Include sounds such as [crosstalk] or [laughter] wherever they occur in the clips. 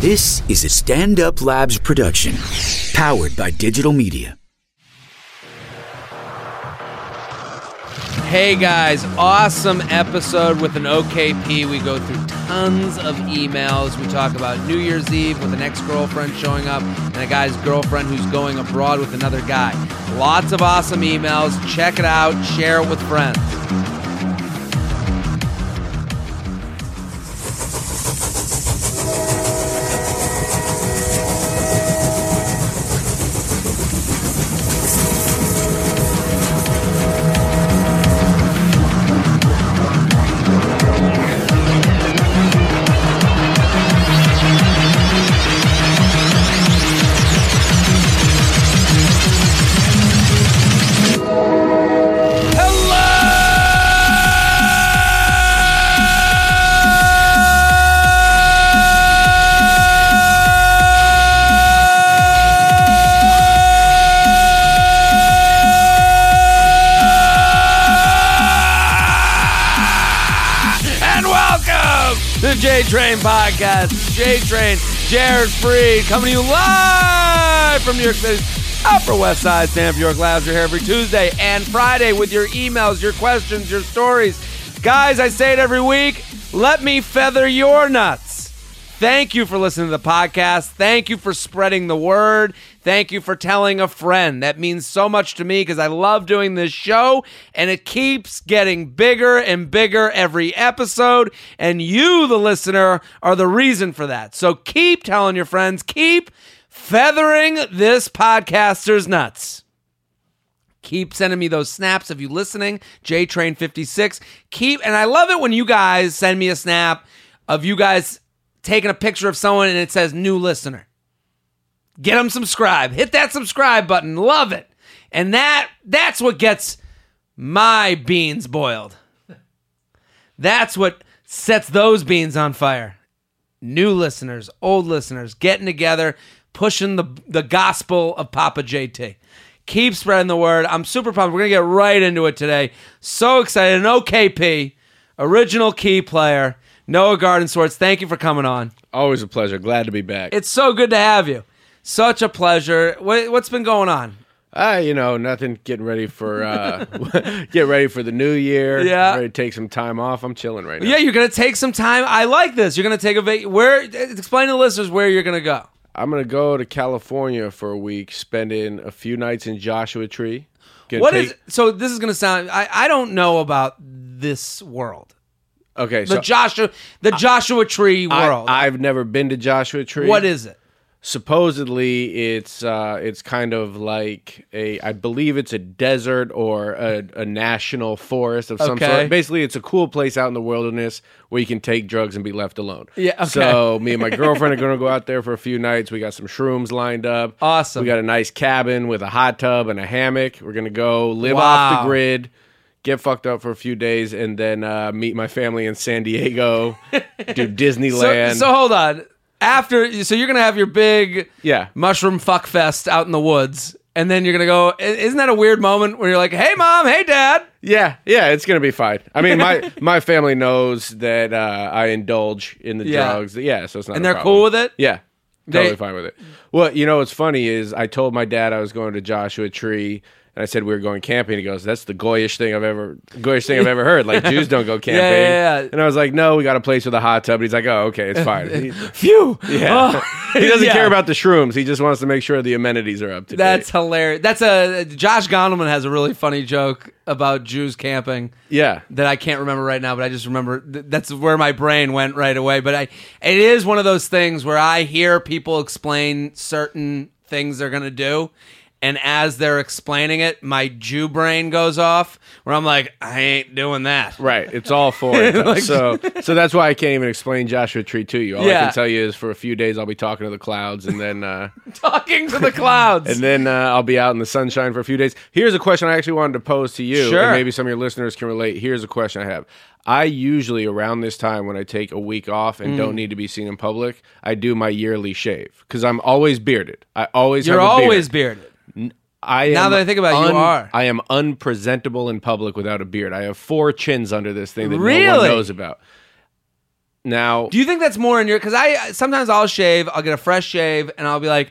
This is a Stand Up Labs production, powered by digital media. Hey guys, awesome episode with an OKP. We go through tons of emails. We talk about New Year's Eve with an ex girlfriend showing up and a guy's girlfriend who's going abroad with another guy. Lots of awesome emails. Check it out, share it with friends. Podcast. J Train, Jared Freid, coming to you live from New York City's Upper West Side. Sam York Labs are here every Tuesday and Friday with your emails, your questions, your stories. Guys, I say it every week. Let me feather your nuts. Thank you for listening to the podcast. Thank you for spreading the word. Thank you for telling a friend. That means so much to me because I love doing this show and it keeps getting bigger and bigger every episode. And you, the listener, are the reason for that. So keep telling your friends, keep feathering this podcaster's nuts. Keep sending me those snaps of you listening, JTrain56. Keep, and I love it when you guys send me a snap of you guys taking a picture of someone and it says new listener. Get them subscribe. Hit that subscribe button. Love it. And that that's what gets my beans boiled. That's what sets those beans on fire. New listeners, old listeners, getting together, pushing the the gospel of Papa JT. Keep spreading the word. I'm super pumped. We're gonna get right into it today. So excited. An OKP, original key player, Noah Gardenswartz. Thank you for coming on. Always a pleasure. Glad to be back. It's so good to have you. Such a pleasure. What, what's been going on? Ah, you know, nothing. Getting ready for uh, [laughs] get ready for the new year. Yeah. ready to take some time off. I'm chilling right now. Yeah, you're gonna take some time. I like this. You're gonna take a vac- where? Explain to the listeners where you're gonna go. I'm gonna go to California for a week, spending a few nights in Joshua Tree. What take- is? So this is gonna sound. I I don't know about this world. Okay? The So Joshua the Joshua Tree world. I, I've never been to Joshua Tree. what is it? supposedly it's uh it's kind of like a I believe it's a desert or a, a national forest of some Okay. sort. Basically, it's a cool place out in the wilderness where you can take drugs and be left alone. Yeah, okay. So me and my girlfriend are going to go out there for a few nights. We got some shrooms lined up. Awesome. We got a nice cabin with a hot tub and a hammock. We're going to go live off the grid. Get fucked up for a few days and then uh, meet my family in San Diego, [laughs] do Disneyland. so hold on. After so you're gonna have your big yeah, mushroom fuck fest out in the woods, and then you're gonna go. i- Isn't that a weird moment where you're like, "Hey, mom, hey, dad." Yeah, yeah, it's gonna be fine. I mean, my [laughs] my family knows that uh, I indulge in the Yeah. drugs. Yeah, so it's not. And a they're problem. cool with it? Yeah, totally They- fine with it. Well, you know what's funny is I told my dad I was going to Joshua Tree, I said we were going camping. He goes, "That's the goyish thing I've ever goyish thing I've ever heard. Like Jews don't go [laughs] camping." yeah, yeah. And I was like, "No, we got a place with a hot tub." And he's like, "Oh, okay, it's fine." [laughs] He, Phew. [laughs] yeah, oh, he doesn't Yeah. care about the shrooms. He just wants to make sure the amenities are up to That's date. hilarious. That's a Josh Gondelman has a really funny joke about Jews camping Yeah, that I can't remember right now, but I just remember th- that's where my brain went right away. But I, it is one of those things where I hear people explain certain things they're gonna do, and as they're explaining it, my Jew brain goes off where I'm like, I ain't doing that. Right, it's all foreign. us. [laughs] so, so that's why I can't even explain Joshua Tree to you. All I can tell you is for a few days I'll be talking to the clouds, and then uh, [laughs] Talking to the clouds. and then uh, I'll be out in the sunshine for a few days. Here's a question I actually wanted to pose to you, Sure. and maybe some of your listeners can relate. Here's a question I have. I usually around this time when I take a week off and Mm. don't need to be seen in public, I do my yearly shave because I'm always bearded. I always You're have a beard. always bearded. I am Now that I think about it, you are. I am unpresentable in public without a beard. I have four chins under this thing that no Really? one knows about. Now, Do you think that's more in your? Because I sometimes I'll shave, I'll get a fresh shave, and I'll be like,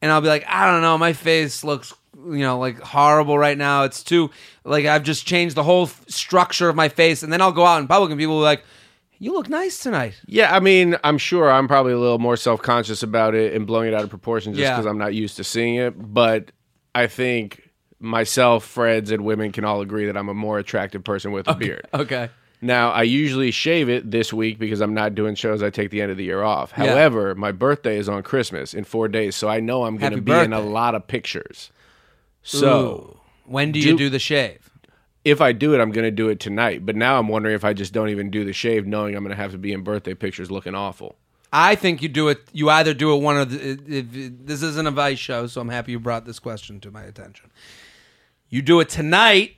and I'll be like, I don't know, my face looks, you know, like horrible right now. It's too like I've just changed the whole f- structure of my face, and then I'll go out in public, and people will be like, you look nice tonight. yeah, I mean, I'm sure I'm probably a little more self conscious about it and blowing it out of proportion just Yeah. because I'm not used to seeing it. But I think myself, Freds, and women can all agree that I'm a more attractive person with a beard. Okay. Now, I usually shave it this week because I'm not doing shows. I take the end of the year off. Yeah. However, my birthday is on Christmas in four days, so I know I'm going to be in a lot of pictures. So. Ooh. when do you Do- do the shave? if I do it, I'm going to do it tonight. But now I'm wondering if I just don't even do the shave, knowing I'm going to have to be in birthday pictures looking awful. I think you do it. You either do it one of the. If, if, this isn't a Vice show, so I'm happy you brought this question to my attention. You do it tonight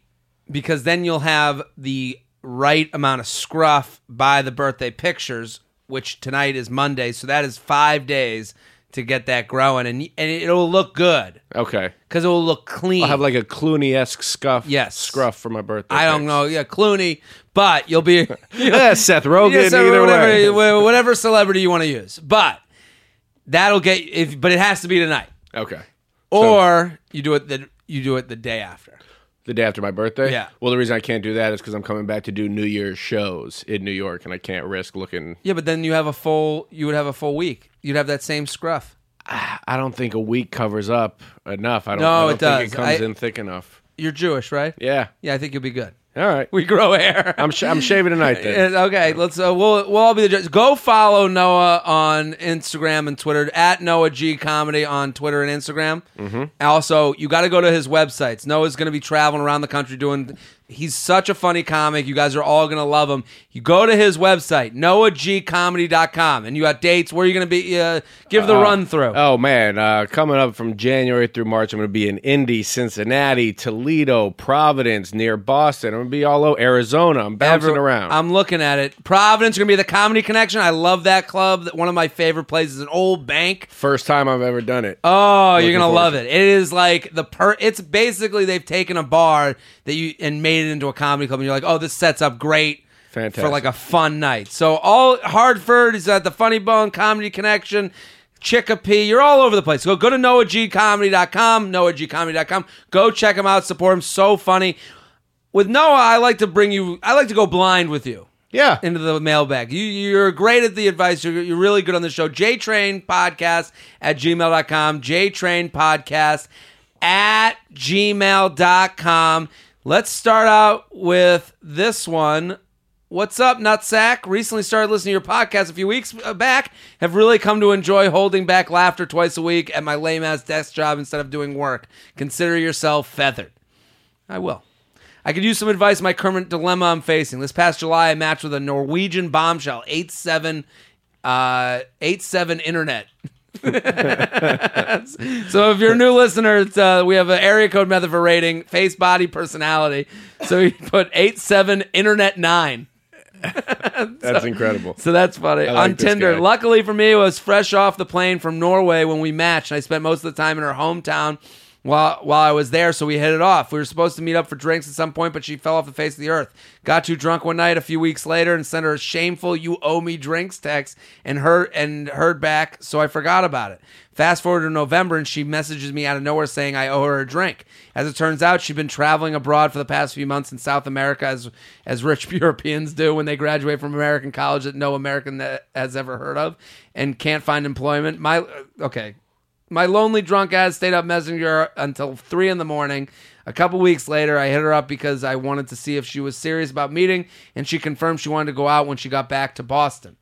because then you'll have the right amount of scruff by the birthday pictures, which tonight is Monday, so that is five days to get that growing, and and it'll look good Okay. because it will look clean. I'll have like a Clooney esque scuff, Yes. scruff for my birthday. I don't know, yeah, Clooney, but you'll be [laughs] Yeah, Seth [laughs] Rogen, so either whatever, way. wha- whatever celebrity you want to use. But that'll get if but it has to be tonight. Okay. Or you do it the you do it the day after. The day after my birthday? Yeah. Well, the reason I can't do that is because I'm coming back to do New Year's shows in New York, and I can't risk looking. Yeah, but then you have a full you would have a full week. You'd have that same scruff. Ah, I don't think a week covers up enough. I don't, No, I don't it think does. it comes I- in thick enough. You're Jewish, right? Yeah. Yeah, I think you'll be good. All right. We grow hair. I'm, sh- I'm shaving tonight then. [laughs] Okay, let's. Uh, we'll we'll all be the judges. Go follow Noah on Instagram and Twitter at Noah G Comedy on Twitter and Instagram. Mm-hmm. Also, you got to go to his websites. Noah's going to be traveling around the country doing. He's such a funny comic. You guys are all going to love him. You go to his website, noahgcomedy.com, and you got dates. Where are you going to be? Uh, give the run through. Oh man, uh, coming up from January through March, I'm going to be in Indy, Cincinnati, Toledo, Providence, near Boston. I'm going to be all over Arizona. I'm bouncing Ever- around. I'm looking at it. Providence going to be the Comedy Connection. I love that club. One of my favorite places. An old bank. First time I've ever done it. Oh, you're gonna love it. It is like the per. It's basically they've taken a bar that you and made it into a comedy club, and you're like, oh, this sets up great for like a fun night. So all Hartford is at the Funny Bone Comedy Connection. Chicopee, you're all over the place. Go go to noahgcomedy.com, noahgcomedy.com. Go check him out, support him. So funny. With Noah, I like to bring you. I like to go blind with you yeah. into the mailbag. You, you're great at the advice. You're, you're really good on the show. JTrain Podcast at gmail.com. JTrain Podcast at gmail.com. Let's start out with this one. What's up, Nutsack? Recently started listening to your podcast a few weeks uh, back. Have really come to enjoy holding back laughter twice a week at my lame ass desk job instead of doing work. Consider yourself feathered. I will. I could use some advice my current dilemma I'm facing. This past July, I matched with a Norwegian bombshell, 87, uh, 87 internet. [laughs] [laughs] so if you're a new listener, it's, uh, we have an area code method for rating, face, body, personality. So you put eight seven internet 9. [laughs] That's incredible. So that's funny. like On Tinder, guy. luckily for me, I was fresh off the plane from Norway when we matched. I spent most of the time in her hometown while while I was there, so we hit it off. We were supposed to meet up for drinks at some point, but she fell off the face of the earth. Got too drunk one night a few weeks later and sent her a shameful "You owe me drinks" text and heard and heard back, so I forgot about it. Fast forward to November, and she messages me out of nowhere saying I owe her a drink. As it turns out, she'd been traveling abroad for the past few months in South America, as as rich [laughs] Europeans do when they graduate from American college that no American has ever heard of, and can't find employment. My okay, my lonely drunk ass stayed up messaging her until three in the morning. A couple weeks later, I hit her up because I wanted to see if she was serious about meeting, and she confirmed she wanted to go out when she got back to Boston.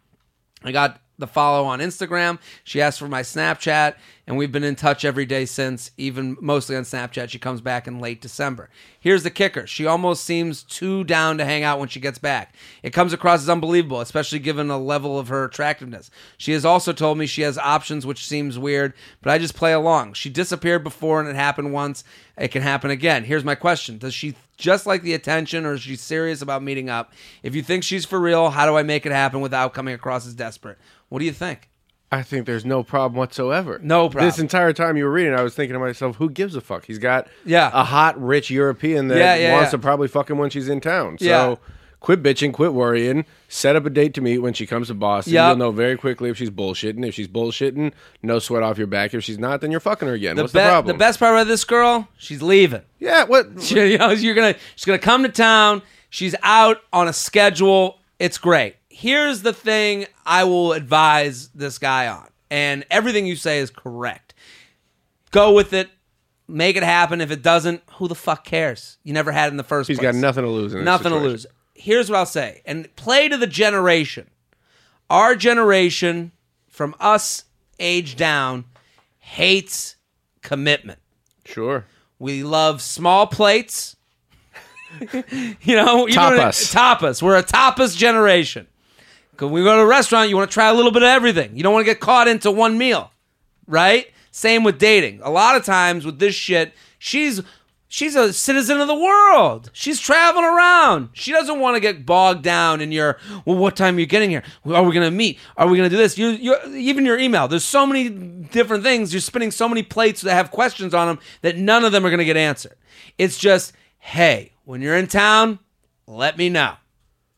I got the follow on Instagram. She asked for my Snapchat, and we've been in touch every day since, even mostly on Snapchat. She comes back in late December. Here's the kicker she almost seems too down to hang out when she gets back. It comes across as unbelievable, especially given the level of her attractiveness. She has also told me she has options, which seems weird, but I just play along. She disappeared before, and it happened once. It can happen again. Here's my question Does she just like the attention, or is she serious about meeting up? If you think she's for real, how do I make it happen without coming across as desperate? What do you think? I think there's no problem whatsoever. No problem. This entire time you were reading, I was thinking to myself, who gives a fuck? He's got Yeah. a hot, rich European that Yeah, yeah, wants to probably fuck him when she's in town. So quit bitching, quit worrying, set up a date to meet when she comes to Boston. Yep. You'll know very quickly if she's bullshitting. If she's bullshitting, no sweat off your back. If she's not, then you're fucking her again. The, What's be- the problem? the best part about this girl, she's leaving. Yeah, what? [laughs] She- you know, you're gonna she's gonna come to town. She's out on a schedule. It's great. Here's the thing I will advise this guy on, and everything you say is correct. Go with it. Make it happen. If it doesn't, who the fuck cares? You never had it in the first He's place. got nothing to lose in Nothing to lose. Here's what I'll say, and play to the generation. Our generation, from us age down, hates commitment. Sure. We love small plates. [laughs] you know, Tapas. tapas. We're a tapas generation. Because we go to a restaurant, you want to try a little bit of everything. You don't want to get caught into one meal, right? Same with dating. A lot of times with this shit, she's she's a citizen of the world. She's traveling around. She doesn't want to get bogged down in your well. What time are you getting here? Are we gonna meet? Are we gonna do this? You, you even your email. There's so many different things. You're spinning so many plates that have questions on them that none of them are gonna get answered. It's just hey, when you're in town, let me know.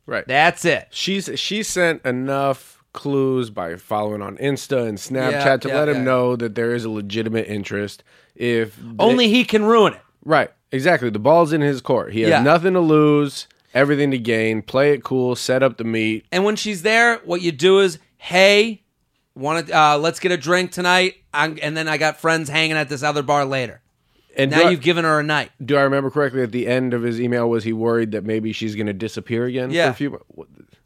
Right. That's it. She's she sent enough clues by following on Insta and Snapchat Yeah, to yeah, let him yeah. know that there is a legitimate interest. If they- Only he can ruin it. right, exactly. The ball's in his court. He has Yeah. nothing to lose, everything to gain. Play it cool. Set up the meet. And when she's there, what you do is, hey, want to uh, let's get a drink tonight, I'm, and then I got friends hanging at this other bar later. And Now do, you've given her a night. Do I remember correctly? At the end of his email, was he worried that maybe she's going to disappear again? Yeah. For a few.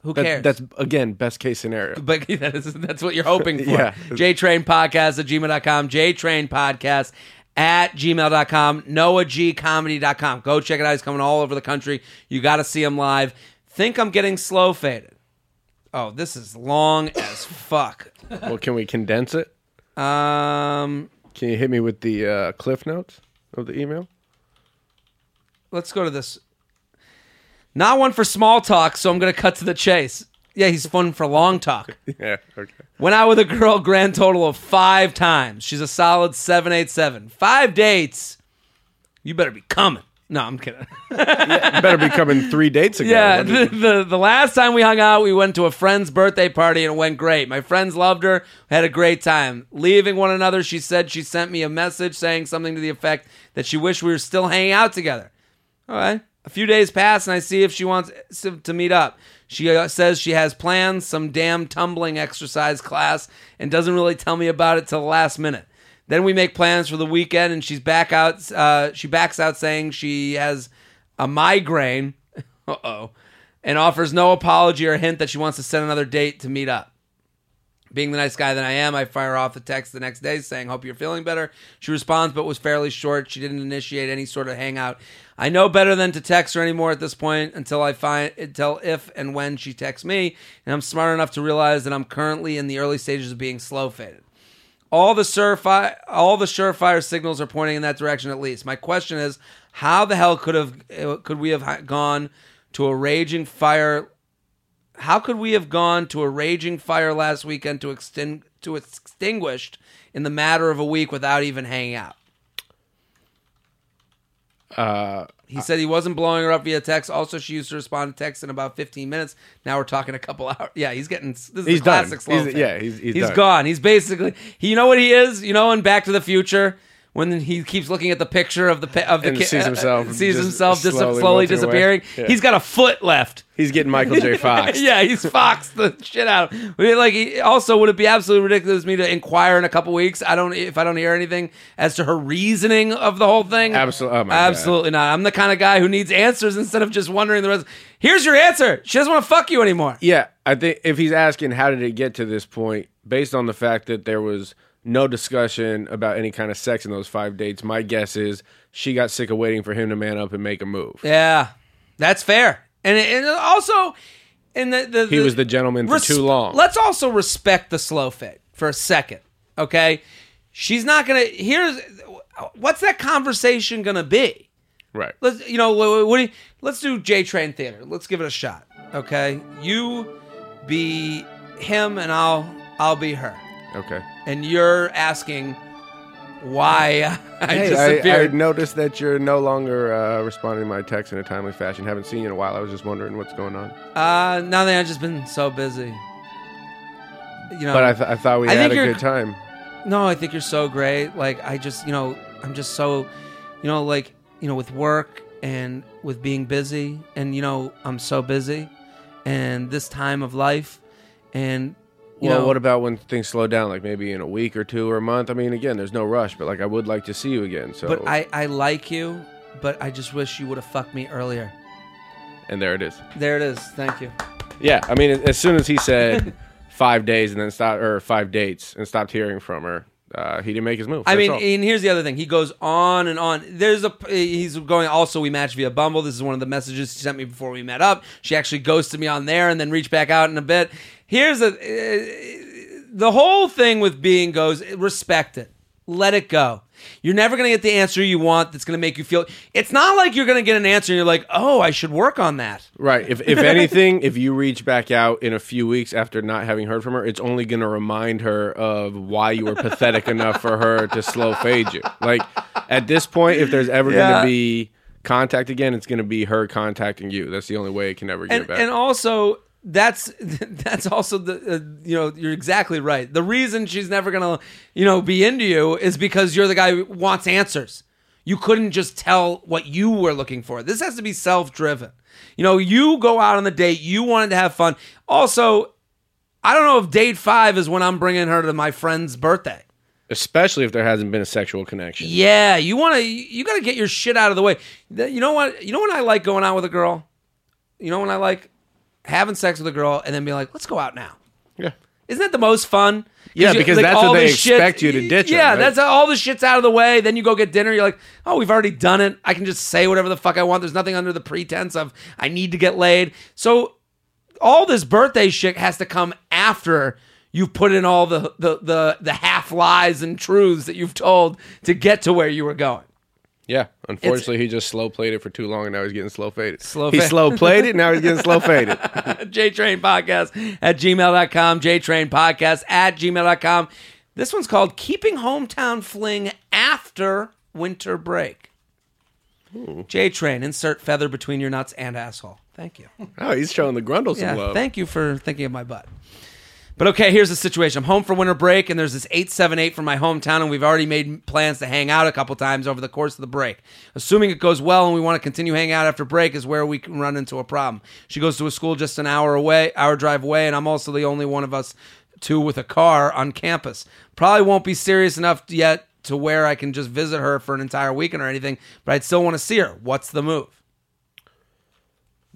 Who that- cares? That's again best case scenario. But [laughs] that is, that's what you're hoping for. Yeah. JTrain Podcast at gmail.com. JTrain Podcast at gmail.com. NoahGComedy.com. Go check it out. He's coming all over the country. You got to see him live. Think I'm getting slow faded. Oh, this is long [laughs] as fuck. well, can we condense it? Um, Can you hit me with the uh, cliff notes of the email? let's go to this. Not one for small talk, so I'm going to cut to the chase. Yeah, he's fun for long talk. [laughs] Yeah. Okay. Went out with a girl grand total of five times. She's a solid 787. Five dates. You better be coming. No, I'm kidding. Better be coming three dates ago. yeah, the, the, the last time we hung out, we went to a friend's birthday party and it went great. My friends loved her, had a great time. Leaving one another, she said she sent me a message saying something to the effect that she wished we were still hanging out together. All right. A few days pass and I see if she wants to to meet up. She uh, says she has plans, some damn tumbling exercise class, and doesn't really tell me about it till the last minute. Then we make plans for the weekend, and she's back out. Uh, she backs out saying she has a migraine. [laughs] uh oh, and offers no apology or hint that she wants to set another date to meet up. Being the nice guy that I am, I fire off the text the next day saying, Hope you're feeling better. She responds, but was fairly short. She didn't initiate any sort of hangout. I know better than to text her anymore at this point until I find until if and when she texts me, and I'm smart enough to realize that I'm currently in the early stages of being slow faded. All the surefire, all the surefire signals are pointing in that direction at least. My question is, how the hell could have could we have gone to a raging fire how could we have gone to a raging fire last weekend to extend to extinguished in the matter of a week without even hanging out? Uh, He said he wasn't blowing her up via text. Also, she used to respond to text in about 15 minutes. Now we're talking a couple [laughs] hours. Yeah, he's getting this is He's classic done. slow He's- yeah, he's- he's done. gone. He's basically he, you know what he is. You know, in Back to the Future. When he keeps looking at the picture of the of the And ki- sees uh, himself uh, sees himself dis- slowly slowly, disappearing. Yeah. He's got a foot left. he's getting Michael J. [laughs] Fox. yeah, he's foxed the shit out. Like, he- also, would it be absolutely ridiculous me to inquire in a couple weeks? I don't, if I don't hear anything as to her reasoning of the whole thing. Oh my God. absolutely not. I'm the kind of guy who needs answers instead of just wondering the rest. Here's your answer. She doesn't want to fuck you anymore. Yeah, I think if he's asking how did it get to this point, based on the fact that there was no discussion about any kind of sex in those five dates, my guess is she got sick of waiting for him to man up and make a move. Yeah, that's fair. And and also, and the, the He was the gentleman for res- too long. Let's also respect the slow fit for a second, okay? She's not gonna. Here's what's that conversation gonna be? Right. Let's you know what, what do you, let's do J Train Theater. Let's give it a shot. Okay, you be him and I'll I'll be her. Okay. And you're asking, why [laughs] I Hey, I, I disappeared. noticed that you're no longer uh, responding to my text in a timely fashion. Haven't seen you in a while. I was just wondering what's going on. uh, nothing. I've just been so busy. You know, But I, th- I thought we I had think a you're- good time. No, I think you're so great. Like I just, you know, I'm just so, you know, like you know, with work and with being busy, and you know, I'm so busy, and this time of life, and you well, know, what about when things slow down, like maybe in a week or two or a month? I mean, again, there's no rush, but like I would like to see you again. So, but I I like you, but I just wish you would have fucked me earlier. and there it is. There it is. Thank you. Yeah, I mean, as soon as he said [laughs] five days and then stopped, or five dates and stopped hearing from her, uh, he didn't make his move. I That's mean, all. and here's the other thing. He goes on and on. There's a he's going. Also, we matched via Bumble. This is one of the messages she sent me before we met up. She actually ghosted me on there and then reached back out in a bit. Here's a uh, the whole thing with being goes. Respect it. Let it go. You're never going to get the answer you want that's going to make you feel. It's not like you're going to get an answer and you're like, oh, I should work on that. Right. If if [laughs] anything, if you reach back out in a few weeks after not having heard from her, it's only going to remind her of why you were pathetic enough for her to slow fade you. Like at this point, if there's ever going to be contact again, it's going to be her contacting you. That's the only way it can ever get and, back. and also that's [laughs] that's also the uh, you know you're exactly right. The reason she's never gonna you know be into you is because you're the guy who wants answers. You couldn't just tell what you were looking for. This has to be self-driven. You know you go out on the date you wanted to have fun. Also i don't know if date five is when i'm bringing her to my friend's birthday. Especially if there hasn't been a sexual connection. yeah you want to you got to get your shit out of the way. You know what you know when i like going out with a girl? You know when i like having sex with a girl and then being like let's go out now Yeah. Isn't that the most fun? Yeah, you- because that's all what they shit- expect you to ditch it, Yeah, right? that's all the shit's out of the way. Then you go get dinner. You're like, oh, we've already done it. I can just say whatever the fuck I want. There's nothing under the pretense of I need to get laid. So all this birthday shit has to come after you've put in all the the the, the half lies and truths that you've told to get to where you were going. Yeah. Unfortunately, he just slow played it for too long and now he's getting slow faded. Slow he fa- slow played it, now he's getting slow faded. [laughs] JTrain Podcast at gmail.com, JTrain Podcast at gmail.com. This one's called Keeping Hometown Fling After Winter Break. JTrain, insert feather between your nuts and asshole. Thank you. Oh, he's showing the grundle some Yeah, love. thank you for thinking of my butt. But okay, here's the situation. I'm home for winter break, and there's this 878 from my hometown, and we've already made plans to hang out a couple times over the course of the break. Assuming it goes well and we want to continue hanging out after break is where we can run into a problem. She goes to a school just an hour away, hour drive away, and I'm also the only one of us two with a car on campus. Probably won't be serious enough yet to where I can just visit her for an entire weekend or anything, but I'd still want to see her. What's the move?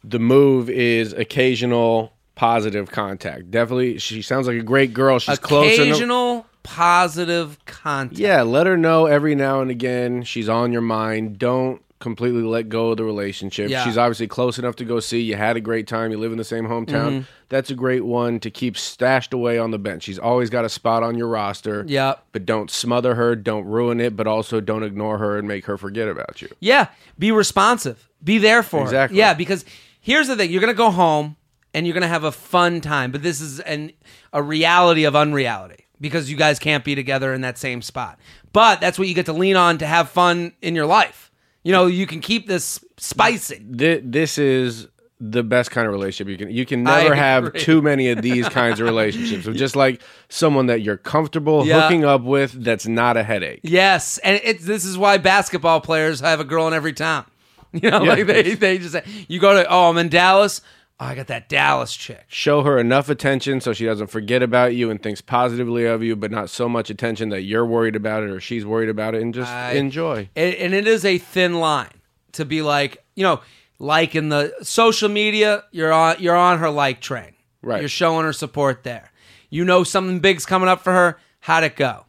the move is occasional positive contact. Definitely, she sounds like a great girl. She's close. Occasional positive contact. Yeah, let her know every now and again she's on your mind. Don't completely let go of the relationship. Yeah. She's obviously close enough to go see. You had a great time. You live in the same hometown. Mm-hmm. That's a great one to keep stashed away on the bench. She's always got a spot on your roster. Yep. But don't smother her, don't ruin it, but also don't ignore her and make her forget about you. Yeah, be responsive. Be there for Exactly. her. Yeah, because here's the thing: you're gonna go home and you're gonna have a fun time, but this is an a reality of unreality because you guys can't be together in that same spot. But that's what you get to lean on to have fun in your life. You know, you can keep this spicy. Th- this is the best kind of relationship you can you can never have too many of these kinds of relationships of just like someone that you're comfortable Yeah. hooking up with that's not a headache Yes, and it's this is why basketball players have a girl in every town. [laughs] You know, Yeah. like they they just say, you go to oh I'm in Dallas. Oh, I got that Dallas chick. show her enough attention so she doesn't forget about you and thinks positively of you but not so much attention that you're worried about it or she's worried about it and just I- enjoy. And, and it is a thin line to be like you know like in the social media you're on you're on her like train. Right. you're showing her support there. You know something big's coming up for her? How'd it go?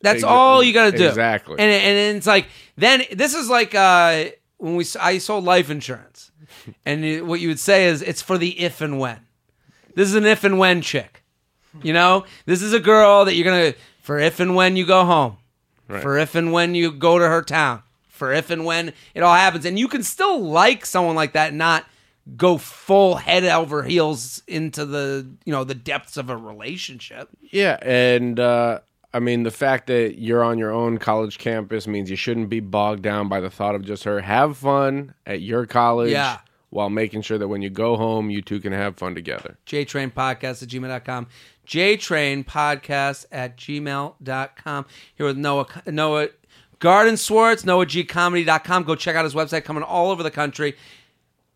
That's Exa- all you gotta do. exactly. and, and it's like then this is like uh when we i sold life insurance and it- what you would say is it's for the if and when this is an if and when chick you know this is a girl that you're gonna for if and when you go home for if and when you go to her town, for if and when it all happens. And you can still like someone like that, and not go full head over heels into the you know the depths of a relationship. yeah and uh I mean, the fact that you're on your own college campus means you shouldn't be bogged down by the thought of just her. Have fun at your college Yeah. While making sure that when you go home, you two can have fun together. JTrain Podcast at gmail.com. JTrain Podcast at gmail.com. Here with Noah, Noah Gardenswartz, NoahGComedy.com. Go check out his website, coming all over the country.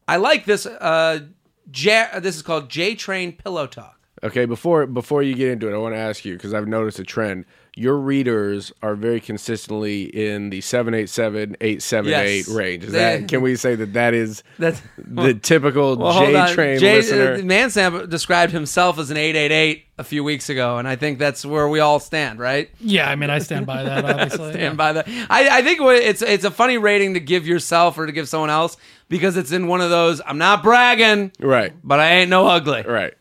I like this. Uh, J- this is called JTrain Pillow Talk. Okay, before before you get into it, I want to ask you because I've noticed a trend. Your readers are very consistently in the 787 878 Yes. range. Is They- that can we say that that is [laughs] That's the typical Well, hold on. J train Jay, listener? uh, ManSamp described himself as an 888 a few weeks ago, and I think that's where we all stand, right? Yeah, I mean, I stand by that. [laughs] Obviously, Stand by that. I, I think it's it's a funny rating to give yourself or to give someone else because it's in one of those. I'm not bragging, right, but I ain't no ugly. right.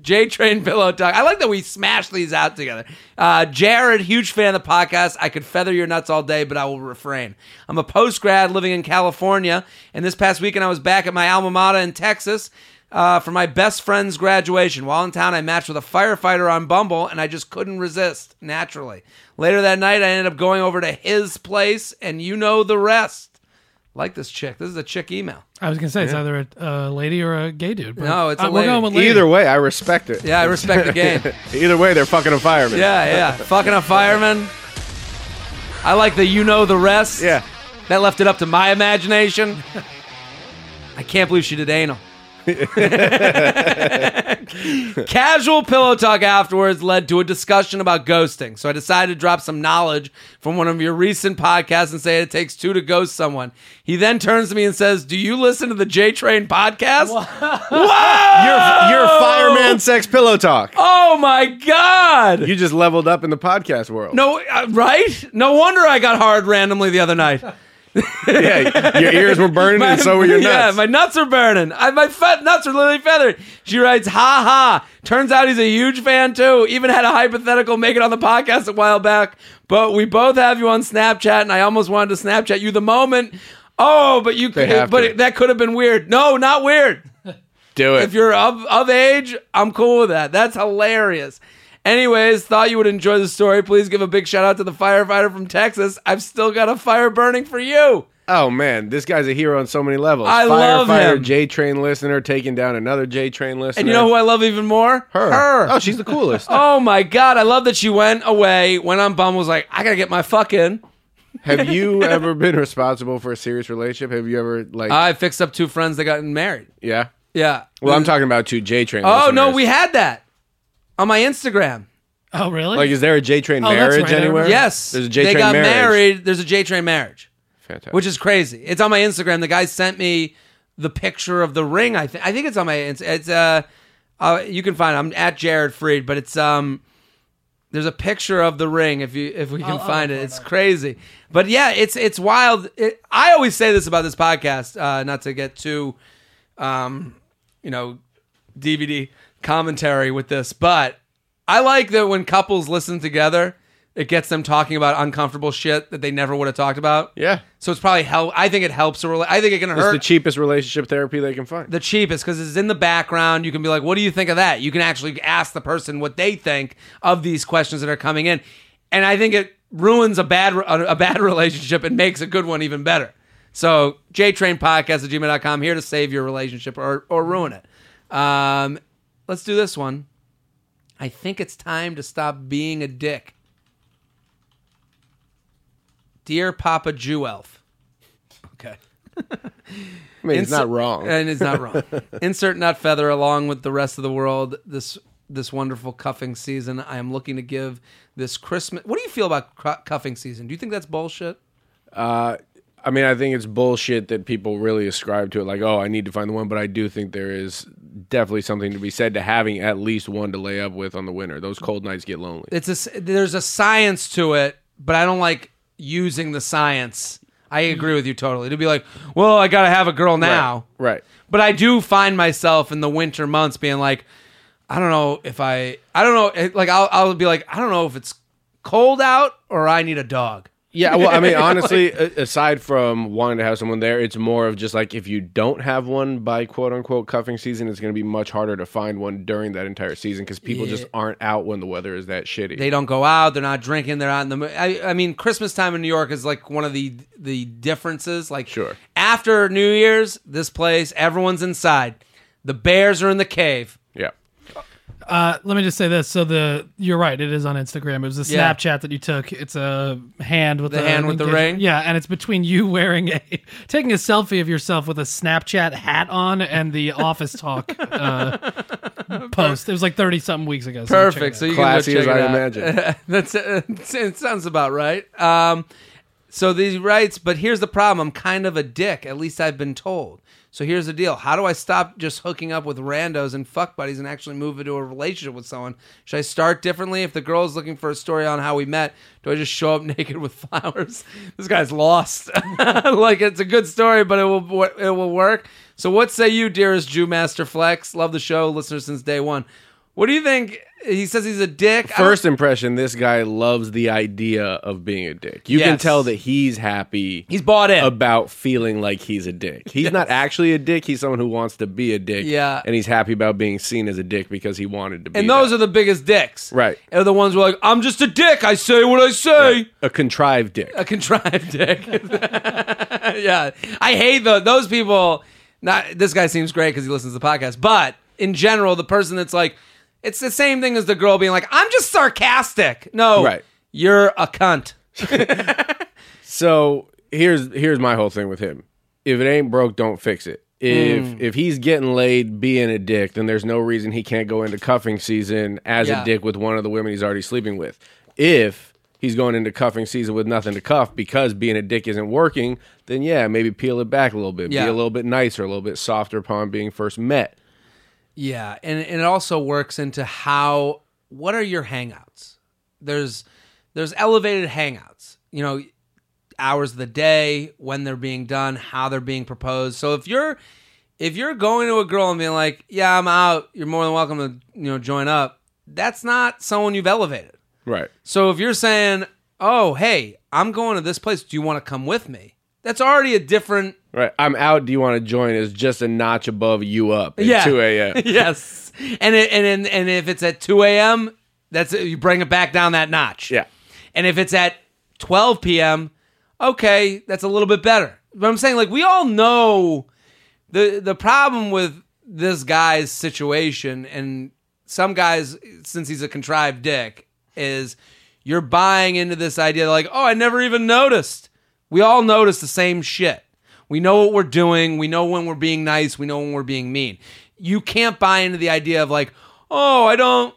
J Train Pillow Talk. I like that we smash these out together. Uh, Jared, huge fan of the podcast. I could feather your nuts all day, but I will refrain. I'm a post grad living in California, and this past weekend I was back at my alma mater in Texas uh, for my best friend's graduation. While in town, I matched with a firefighter on Bumble, and I just couldn't resist naturally. Later that night, I ended up going over to his place, and you know the rest. Like this chick. This is a chick email. I was gonna say it's either a, a lady or a gay dude. But No, it's a uh, lady. We're going with lady. Either way, I respect it. Yeah, I respect the game. [laughs] Either way, they're fucking a fireman. Yeah, yeah. [laughs] Fucking a fireman. I like the you know the rest. Yeah. That left it up to my imagination. [laughs] I can't believe she did anal. [laughs] Casual pillow talk afterwards led to a discussion about ghosting. So I decided to drop some knowledge from one of your recent podcasts and say it takes two to ghost someone. He then turns to me and says, Do you listen to the J Train podcast? Whoa! Your, your fireman sex pillow talk. Oh my God! You just leveled up in the podcast world. No, uh, right? No wonder I got hard randomly the other night. Yeah, your ears were burning and so were your [laughs] nuts. Yeah, my nuts are burning. I, my fat nuts are literally feathered. She writes, ha ha. Turns out he's a huge fan too. Even had a hypothetical make it on the podcast a while back. But we both have you on Snapchat, and I almost wanted to Snapchat you the moment. Oh, but you could, but it, that could have been weird. No, not weird. Do it. If you're of, of age, I'm cool with that. That's hilarious. Anyways, thought you would enjoy the story. Please give a big shout out to the firefighter from Texas. I've still got a fire burning for you. oh man, this guy's a hero on so many levels. I love Firefighter, him. J Train listener, taking down another J Train listener. And you know who I love even more? Her. Her. Oh, she's the coolest. [laughs] Oh my god, I love that she went away, went on bum was like, I gotta get my fucking. Have [laughs] you ever been responsible for a serious relationship? Have you ever like? I fixed up two friends that got married. yeah. Yeah. Well, I'm talking about two J Train. Oh no, we had that on my Instagram. Oh, really? Like, is there a J Train Oh, that's marriage right, I anywhere? remember. Yes. There's a J They Train got marriage. married. There's a J Train marriage. Fantastic. which is crazy. It's on my Instagram. The guy sent me the picture of the ring. I think I think it's on my. It's, it's uh, uh, you can find. It. I'm at Jared Freid, but it's um, there's a picture of the ring if you if we can I'll- I'll find it. It's it. crazy, but yeah, it's it's wild. It, I always say this about this podcast, uh, not to get too, um, you know, DVD commentary with this, but I like that when couples listen together. It gets them talking about uncomfortable shit that they never would have talked about. yeah. So it's probably help. I think it helps a rela- I think it can It's hurt the cheapest relationship therapy they can find. the cheapest because it's in the background. You can be like, "What do you think of that?" You can actually ask the person what they think of these questions that are coming in, and I think it ruins a bad a, a bad [laughs] relationship and makes a good one even better. So JTrain Podcast at gmail.com here to save your relationship or or ruin it. Um, let's do this one. I think it's time to stop being a dick. Dear Papa Jew Elf. Okay. I mean, it's not wrong. And it's not wrong. [laughs] Insert nut feather along with the rest of the world this this wonderful cuffing season. I am looking to give this Christmas. What do you feel about cu- cuffing season? Do you think that's bullshit? Uh, I mean, I think it's bullshit that people really ascribe to it. Like, oh, I need to find the one, but I do think there is definitely something to be said to having at least one to lay up with on the winter. Those cold nights get lonely. It's a there's a science to it, but I don't like using the science. I agree with you totally. To be like, well, I got to have a girl now. Right. But I do find myself in the winter months being like, I don't know if I, I don't know, like I'll, I'll be like, I don't know if it's cold out or I need a dog. Yeah, well, I mean, [laughs] honestly, a- aside from wanting to have someone there, it's more of just like if you don't have one by quote unquote cuffing season, it's going to be much harder to find one during that entire season because people just aren't out when the weather is that shitty. They don't go out. They're not drinking. They're not in the. I, I mean, Christmas time in New York is like one of the the differences. Like, Sure. after New Year's, this place everyone's inside. The bears are in the cave. Yeah. Uh, let me just say this. So the you're right. It is on Instagram. It was a Yeah. Snapchat that you took. It's a hand with The a- hand with the engagement- ring? Yeah, and it's between you [laughs] wearing a taking a selfie of yourself with a Snapchat hat on and the Office Talk uh, [laughs] post. It was like thirty something weeks ago. so check Perfect. it So out. you Classy can go check as I it out. imagine. [laughs] That's uh, it. Sounds about right. Um, so these rights, but here's the problem. I'm kind of a dick. At least I've been told. So here's the deal. How do I stop just hooking up with randos and fuck buddies and actually move into a relationship with someone? Should I start differently? If the girl is looking for a story on how we met, do I just show up [laughs] naked with flowers? [laughs] This guy's lost. [laughs] like it's a good story, but it will it will work. So what say you, dearest Jew Master Flex? Love the show, listener since day one. What do you think? He says he's a dick. First impression, this guy loves the idea of being a dick. You can Yes. tell that he's happy he's bought in. about feeling like he's a dick. He's not actually a dick. He's someone who wants to be a dick. Yeah. And he's happy about being seen as a dick because he wanted to be. And those are the biggest dicks. Right. Are the ones who are like, I'm just a dick. I say what I say. a contrived dick. A contrived dick. [laughs] yeah. I hate the, those people. Not This guy seems great because he listens to the podcast. But in general, the person that's like, it's the same thing as the girl being like, I'm just sarcastic. No. Right. You're a cunt. [laughs] So here's here's my whole thing with him. If it ain't broke, don't fix it. If Mm. if he's getting laid being a dick, then there's no reason he can't go into cuffing season as Yeah. a dick with one of the women he's already sleeping with. If he's going into cuffing season with nothing to cuff because being a dick isn't working, then yeah, maybe peel it back a little bit. Yeah. Be a little bit nicer, a little bit softer upon being first met. Yeah, and and it also works into how what are your hangouts? There's there's elevated hangouts. You know, hours of the day, when they're being done, how they're being proposed. So if you're if you're going to a girl and being like, "Yeah, I'm out. You're more than welcome to, you know, join up." That's not someone you've elevated. Right. So if you're saying, "Oh, hey, I'm going to this place. Do you want to come with me?" That's already a different Right. I'm out. Do you want to join? Is just a notch above you up at Yeah. 2 a.m. [laughs] yes, and it, and and and if it's at two a.m., that's you bring it back down that notch. Yeah. and if it's at twelve p.m., okay, that's a little bit better. But I'm saying, like, we all know the the problem with this guy's situation, and some guys, since he's a contrived dick, is you're buying into this idea like, oh, I never even noticed. We all notice the same shit. We know what we're doing. We know when we're being nice. We know when we're being mean. You can't buy into the idea of like, oh, I don't.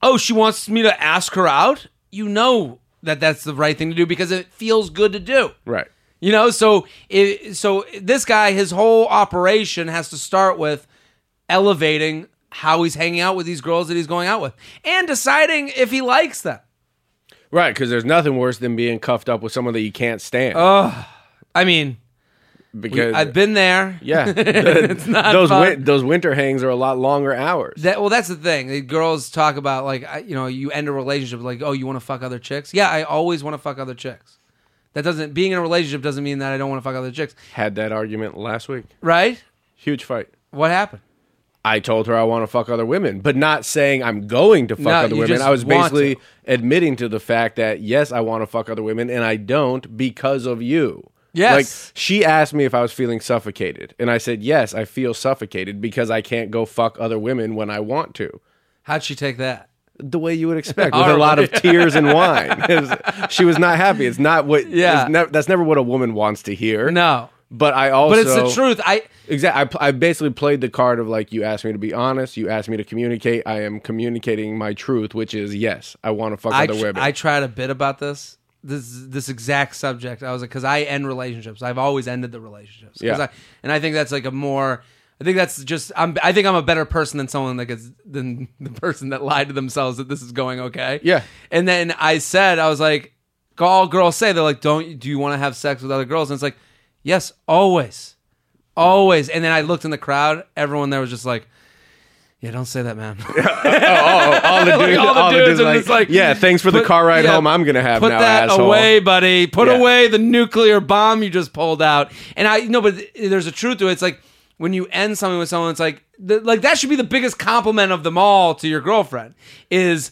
Oh, she wants me to ask her out. You know that that's the right thing to do because it feels good to do. Right. You know, so it, so this guy, his whole operation has to start with elevating how he's hanging out with these girls that he's going out with, and deciding if he likes them. Right. Because there's nothing worse than being cuffed up with someone that you can't stand. Oh, I mean, because I've been there. Yeah, [laughs] it's not those win- those winter hangs are a lot longer hours. That well, that's the thing. The girls talk about like you know, you end a relationship like, oh, you want to fuck other chicks? Yeah, I always want to fuck other chicks. That doesn't being in a relationship doesn't mean that I don't want to fuck other chicks, Had that argument last week. right? Huge fight. What happened? I told her I want to fuck other women, but not saying I'm going to fuck No, other women. I was basically to. admitting to the fact that yes, I want to fuck other women, and I don't because of you. Yes. Like she asked me if I was feeling suffocated, and I said yes, I feel suffocated because I can't go fuck other women when I want to. How'd she take that? the way you would expect, with [laughs] a lot of tears and wine. [laughs] Was- she was not happy. It's not what. Yeah. nev- that's never what a woman wants to hear. No, but I also. but it's the truth. I Exactly. I, I basically played the card of like, you asked me to be honest. You asked me to communicate. I am communicating my truth, which is yes, I want to fuck I, other tr- women. I tried a bit about this. This this exact subject. I was like, because I end relationships. I've always ended the relationships. Yeah. I, and I think that's like a more. I think that's just. I'm. I think I'm a better person than someone that gets than [laughs] the person that lied to themselves that this is going okay. Yeah. And then I said, I was like, all girls say they're like, don't do you want to have sex with other girls? And it's like, yes, always, always. And then I looked in the crowd. Everyone there was just like, Yeah, don't say that, man. oh, [laughs] oh, all the [laughs] dudes, all the all the dudes like, like, yeah, thanks for the car ride yeah, home. I'm gonna have Put now, that asshole. away, buddy. Put Yeah. away the nuclear bomb you just pulled out. And I no, but there's a truth to it. It's like when you end something with someone, it's like the, like that should be the biggest compliment of them all to your girlfriend. Is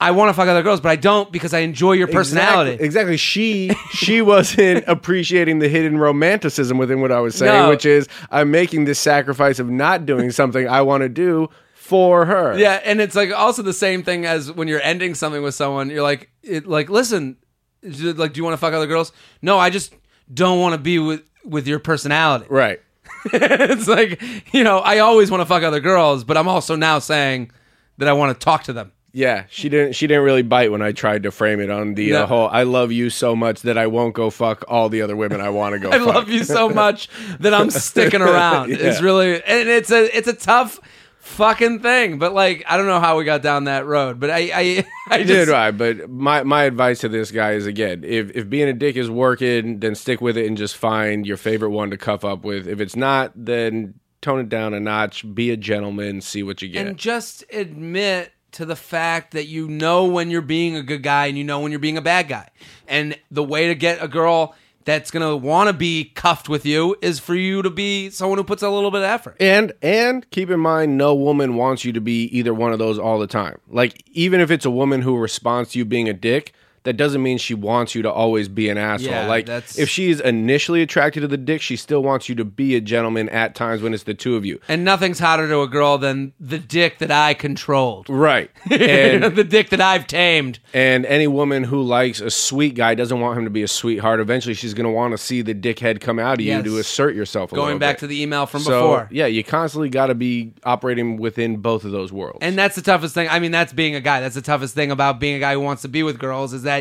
I want to fuck other girls, but I don't because I enjoy your personality. Exactly. exactly. She she wasn't [laughs] appreciating the hidden romanticism within what I was saying, No. which is I'm making this sacrifice of not doing something I want to do for her. Yeah, and it's like also the same thing as when you're ending something with someone. You're like, it, like, listen, is it like, do you want to fuck other girls? No, I just don't want to be with with your personality. Right. [laughs] it's like, you know, I always want to fuck other girls, but I'm also now saying that I want to talk to them. Yeah, she didn't. She didn't really bite when I tried to frame it on the No. uh, whole. I love you so much that I won't go fuck all the other women I want to go. [laughs] I fuck. love you so much that I'm sticking around. [laughs] It's Yeah. really, and it's a, it's a tough fucking thing. But like, I don't know how we got down that road, but I, I, [laughs] I Did just, I? But my my advice to this guy is again, if if being a dick is working, then stick with it and just find your favorite one to cuff up with. If it's not, then tone it down a notch. Be a gentleman. See what you get. and just admit to the fact that you know when you're being a good guy and you know when you're being a bad guy. And the way to get a girl that's gonna want to be cuffed with you is for you to be someone who puts a little bit of effort. And and keep in mind, no woman wants you to be either one of those all the time. Like even if it's a woman who responds to you being a dick, that doesn't mean she wants you to always be an asshole. Yeah, like that's- if she's initially attracted to the dick, she still wants you to be a gentleman at times when it's the two of you. And nothing's hotter to a girl than the dick that I controlled. Right. [laughs] And [laughs] the dick that I've tamed. and any woman who likes a sweet guy doesn't want him to be a sweetheart. Eventually, she's going to want to see the dickhead come out of Yes. you to assert yourself. A Going back bit. to the email from so, before. Yeah, you constantly got to be operating within both of those worlds. And that's the toughest thing. I mean, that's being a guy. That's the toughest thing about being a guy who wants to be with girls is that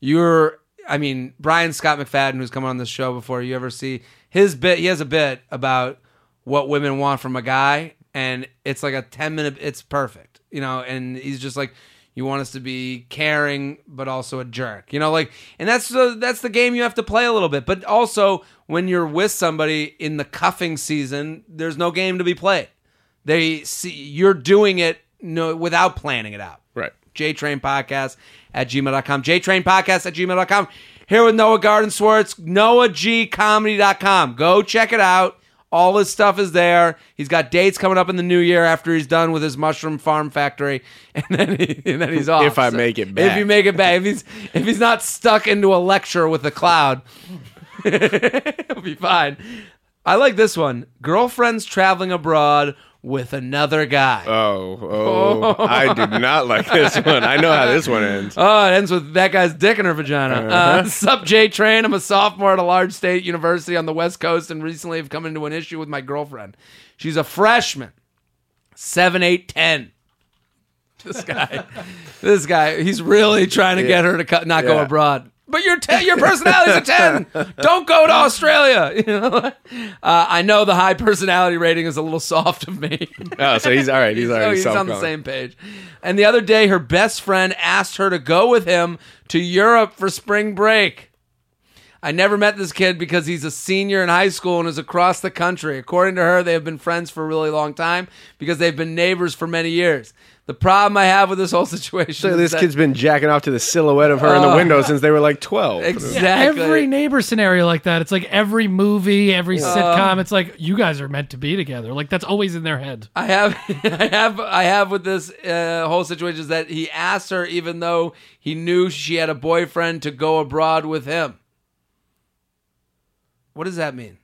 you're. I mean, Brian Scott McFadden, who's come on this show before, you ever see his bit? He has a bit about what women want from a guy, and it's like a ten minute. It's perfect, you know. And he's just like, you want us to be caring, but also a jerk, you know. Like, and that's the that's the game you have to play a little bit. But also, when you're with somebody in the cuffing season, there's no game to be played they see you're doing it no without planning it out. right. JTrain Podcast at gmail.com. JTrain Podcast at gmail.com. Here with Noah Gardenswartz, NoahGComedy.com. Go check it out. All his stuff is there. He's got dates coming up in the new year after he's done with his mushroom farm factory, [laughs] and then he, and then he's off. If I make it if you make it back, if he's if he's not stuck into a lecture with a cloud, [laughs] he'll be fine. I like this one. Girlfriends traveling abroad with another guy. Oh, oh, I do not [laughs] like this one. I know how this one ends. Oh, it ends with that guy's dick in her vagina. Uh, sup, J Train? I'm a sophomore at a large state university on the West Coast and recently have come into an issue with my girlfriend. She's a freshman, seven, eight, ten. This guy, [laughs] this guy, he's really trying to get her to cut, not go Yeah. abroad. But your ten, your personality's a ten. [laughs] Don't go to Australia. [laughs] You know, uh, I know the high personality rating is a little soft of me. [laughs] Oh, so he's all right. He's already he's on the same page. And the other day, her best friend asked her to go with him to Europe for spring break. I never met this kid because he's a senior in high school and is across the country. According to her, they have been friends for a really long time because they've been neighbors for many years. The problem I have with this whole situation So is this that- kid's been jacking off to the silhouette of her in the window since they were like twelve. exactly Every neighbor scenario like that. It's like every movie, every Uh, sitcom. It's like you guys are meant to be together. Like that's always in their head. I have, [laughs] I have, I have with this uh, whole situation is that he asked her, even though he knew she had a boyfriend, to go abroad with him. What does that mean?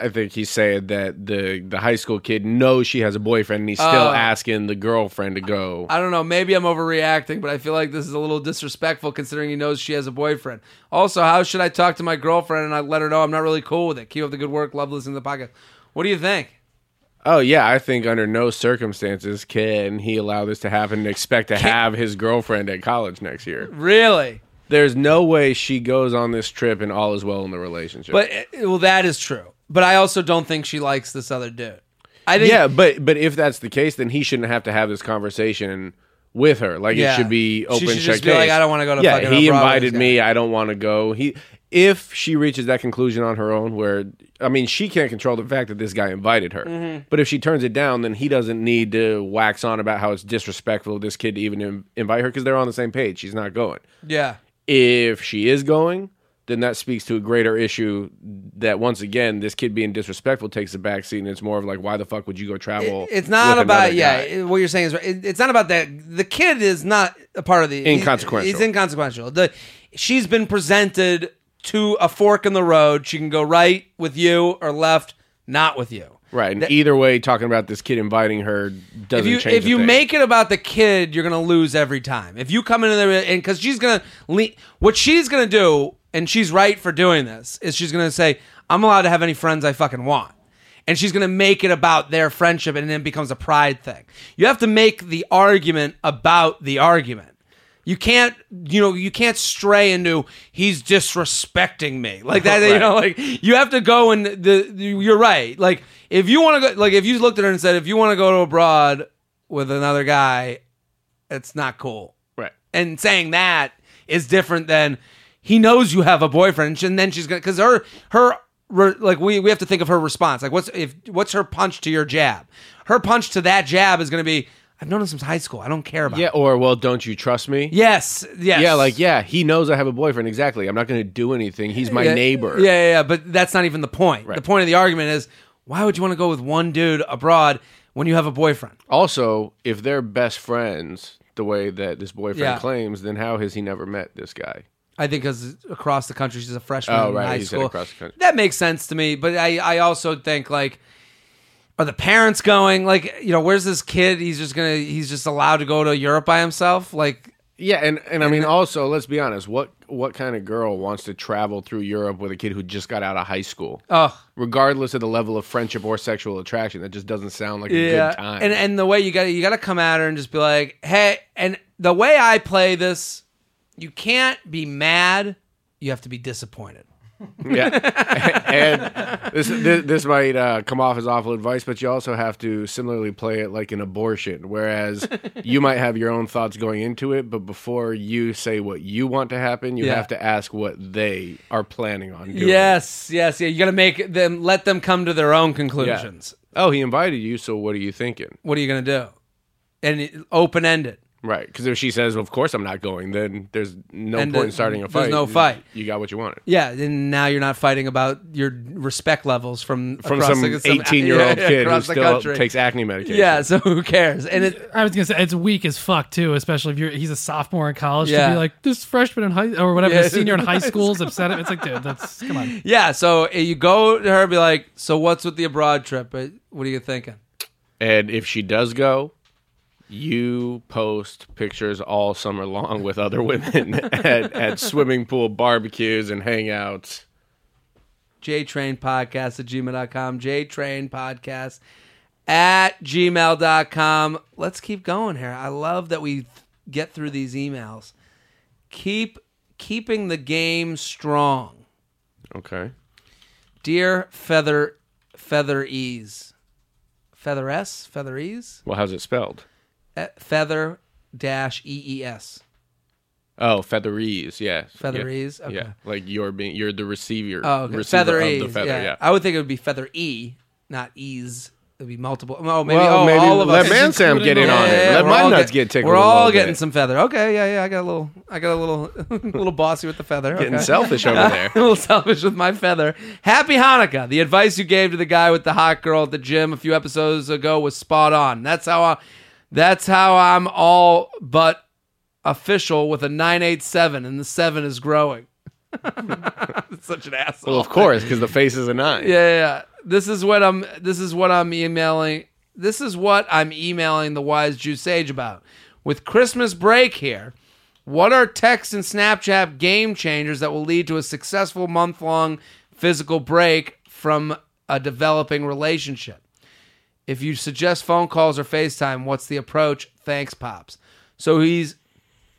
I think he's saying that the the high school kid knows she has a boyfriend and he's still Oh. asking the girlfriend to go. I don't know. Maybe I'm overreacting, but I feel like this is a little disrespectful considering he knows she has a boyfriend. Also, how should I talk to my girlfriend and I let her know I'm not really cool with it? Keep up the good work. Love listening to the podcast. What do you think? Oh yeah, I think under no circumstances can he allow this to happen and expect to have his girlfriend at college next year. Really? There's no way she goes on this trip and all is well in the relationship. But uh, well, that is true. But I also don't think she likes this other dude. I think yeah, but but if that's the case, then he shouldn't have to have this conversation with her. Like Yeah. it should be She open. should just shut be like, "I don't wanna go to Yeah, fucking he with invited this me. I don't want to go. He if she reaches that conclusion on her own, where I mean, she can't control the fact that this guy invited her, Mm-hmm. but if she turns it down, then he doesn't need to wax on about how it's disrespectful of this kid to even in- invite her because they're on the same page. She's not going. Yeah. If she is going, then that speaks to a greater issue that once again, this kid being disrespectful takes the back seat, and it's more of like, why the fuck would you go travel? It's not about yeah. it- What you're saying is. It- it's not about that. The kid is not a part of the Inconsequential. He's, inconsequential. The she's been presented to a fork in the road. She can go right with you or left not with you. Right, and either way, talking about this kid inviting her doesn't If you change. if you thing. make it about the kid, you're gonna lose every time. If you come in there and because she's gonna le- what she's gonna do, and she's right for doing this, is she's gonna say, "I'm allowed to have any friends I fucking want." And she's gonna make it about their friendship, and then it becomes a pride thing. You have to make the argument about the argument. You can't, you know, you can't stray into he's disrespecting me [laughs] like that. You know, like you have to go and the. You're right. Like if you want to go, like if you looked at her and said, if you want to go to abroad with another guy, it's not cool. right, And saying that is different than he knows you have a boyfriend, and then she's gonna because her her like we we have to think of her response. Like what's if what's her punch to your jab? Her punch to that jab is gonna be, I've known him since high school. I don't care about. yeah, him." or well, don't you trust me? Yes. Yes. Yeah, like yeah, he knows I have a boyfriend. Exactly. I'm not going to do anything. He's my Yeah, neighbor. Yeah, yeah, yeah, but that's not even the point. Right. The point of the argument is why would you want to go with one dude abroad when you have a boyfriend? Also, if they're best friends, the way that this boyfriend Yeah. claims, then how has he never met this guy? I think because across the country, she's a freshman Oh, in high school. across the country. That makes sense to me, but I, I also think like, are the parents going? Like, you know, where's this kid? He's just gonna, he's just allowed to go to Europe by himself. Like, Yeah, and, and I mean, also, let's be honest. What what kind of girl wants to travel through Europe with a kid who just got out of high school? oh, Regardless of the level of friendship or sexual attraction, that just doesn't sound like a yeah. good time. And and the way you got you got to come at her and just be like, hey, and the way I play this, you can't be mad. You have to be disappointed. [laughs] yeah, and this this, this might uh, come off as awful advice, but you also have to similarly play it like an abortion. Whereas you might have your own thoughts going into it, but before you say what you want to happen, you Yeah. have to ask what they are planning on doing. Yes, yes, yeah. You got to make them let them come to their own Yeah. conclusions. Oh, he invited you, so what are you thinking? What are you gonna do? And open ended. Right, because if she says, "Of course I'm not going," then there's no And point the- in starting a fight. there's fight. no fight. You got what you wanted. Yeah, and now you're not fighting about your respect levels from From across some the- 18 year old [laughs] yeah, kid who across the still country. takes acne medication. Yeah, so who cares? And it, I was gonna say it's weak as fuck too, especially if you're he's a sophomore in college to Yeah. be like this freshman in high or whatever, Yeah. senior in high [laughs] school is upset. It's like, dude, that's come on. yeah, so you go to her, and be like, "So what's with the abroad trip? Uh, What are you thinking?" And if she does go, you post pictures all summer long with other women [laughs] at, at swimming pool barbecues and hangouts. JTrain Podcast at gmail.com. JTrain Podcast at gmail.com. Let's keep going here. I love that we get through these emails. Keep keeping the game strong. Okay. Dear Feather Feather Ease. Feather S? Feather Ease? Well, how's it spelled? Eh, Feather dash E E S. Oh, featheries. Yeah. Featheries? Yeah. Okay. yeah. Like you're being you're the receiver. Oh, okay. receiver Feather of Ease. the feather. yeah. Yeah. I would think it would be Feather E, not Ease. It would be multiple. Oh, maybe, well, oh, maybe all of let us. Let ManSamp get in on Yeah, it. yeah, Let my nuts get- get tickled. We're all getting bit. some feather. Okay, yeah, yeah. I got a little, I got a little, [laughs] little bossy with the feather. Getting okay. selfish over there. [laughs] a little selfish with my feather. Happy Hanukkah. The advice you gave to the guy with the hot girl at the gym a few episodes ago was spot on. That's how I, that's how I'm all but official with a 987 and the 7 is growing. [laughs] Such an asshole. Well, of course, because the face is a nine. Yeah, yeah, yeah. This is what I'm this is what I'm emailing this is what I'm emailing the wise Jew sage about. With Christmas break here, what are text and Snapchat game changers that will lead to a successful month long physical break from a developing relationship? If you suggest phone calls or FaceTime, what's the approach? Thanks, Pops. So he's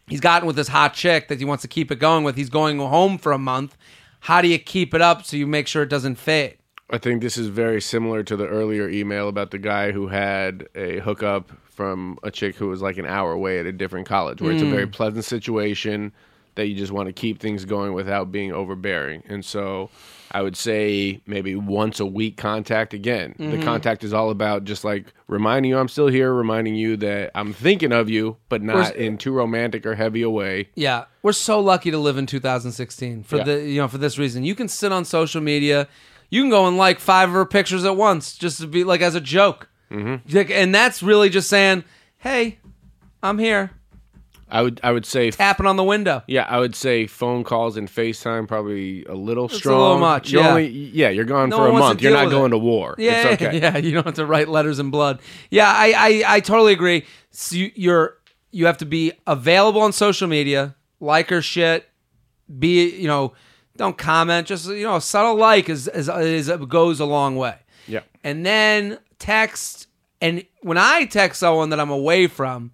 he's gotten with this hot chick that he wants to keep it going with. He's going home for a month. How do you keep it up so you make sure it doesn't fade? I think this is very similar to the earlier email about the guy who had a hookup from a chick who was like an hour away at a different college, where it's a very mm. pleasant situation. That you just want to keep things going without being overbearing. And so I would say maybe once a week contact again. Mm-hmm. The contact is all about just like reminding you I'm still here, reminding you that I'm thinking of you, but not in too romantic or heavy a way. Yeah, we're so lucky to live in 2016 for Yeah. the you know for this reason. You can sit on social media, you can go and like five of her pictures at once just to be like as a joke, mm-hmm. and that's really just saying, "Hey, I'm here," I would I would say tapping on the window. Yeah, I would say phone calls and FaceTime probably a little a strong. little much, You're yeah. only, yeah, you're gone No for a month. You're not with it. going to war. Yeah, it's [laughs] okay. yeah, you don't have to write letters in blood. Yeah, I, I, I totally agree. So you, you're you have to be available on social media, like her shit, be you know, don't comment, just you know, a subtle like is is, is goes a long way. Yeah. And then text, and when I text someone that I'm away from,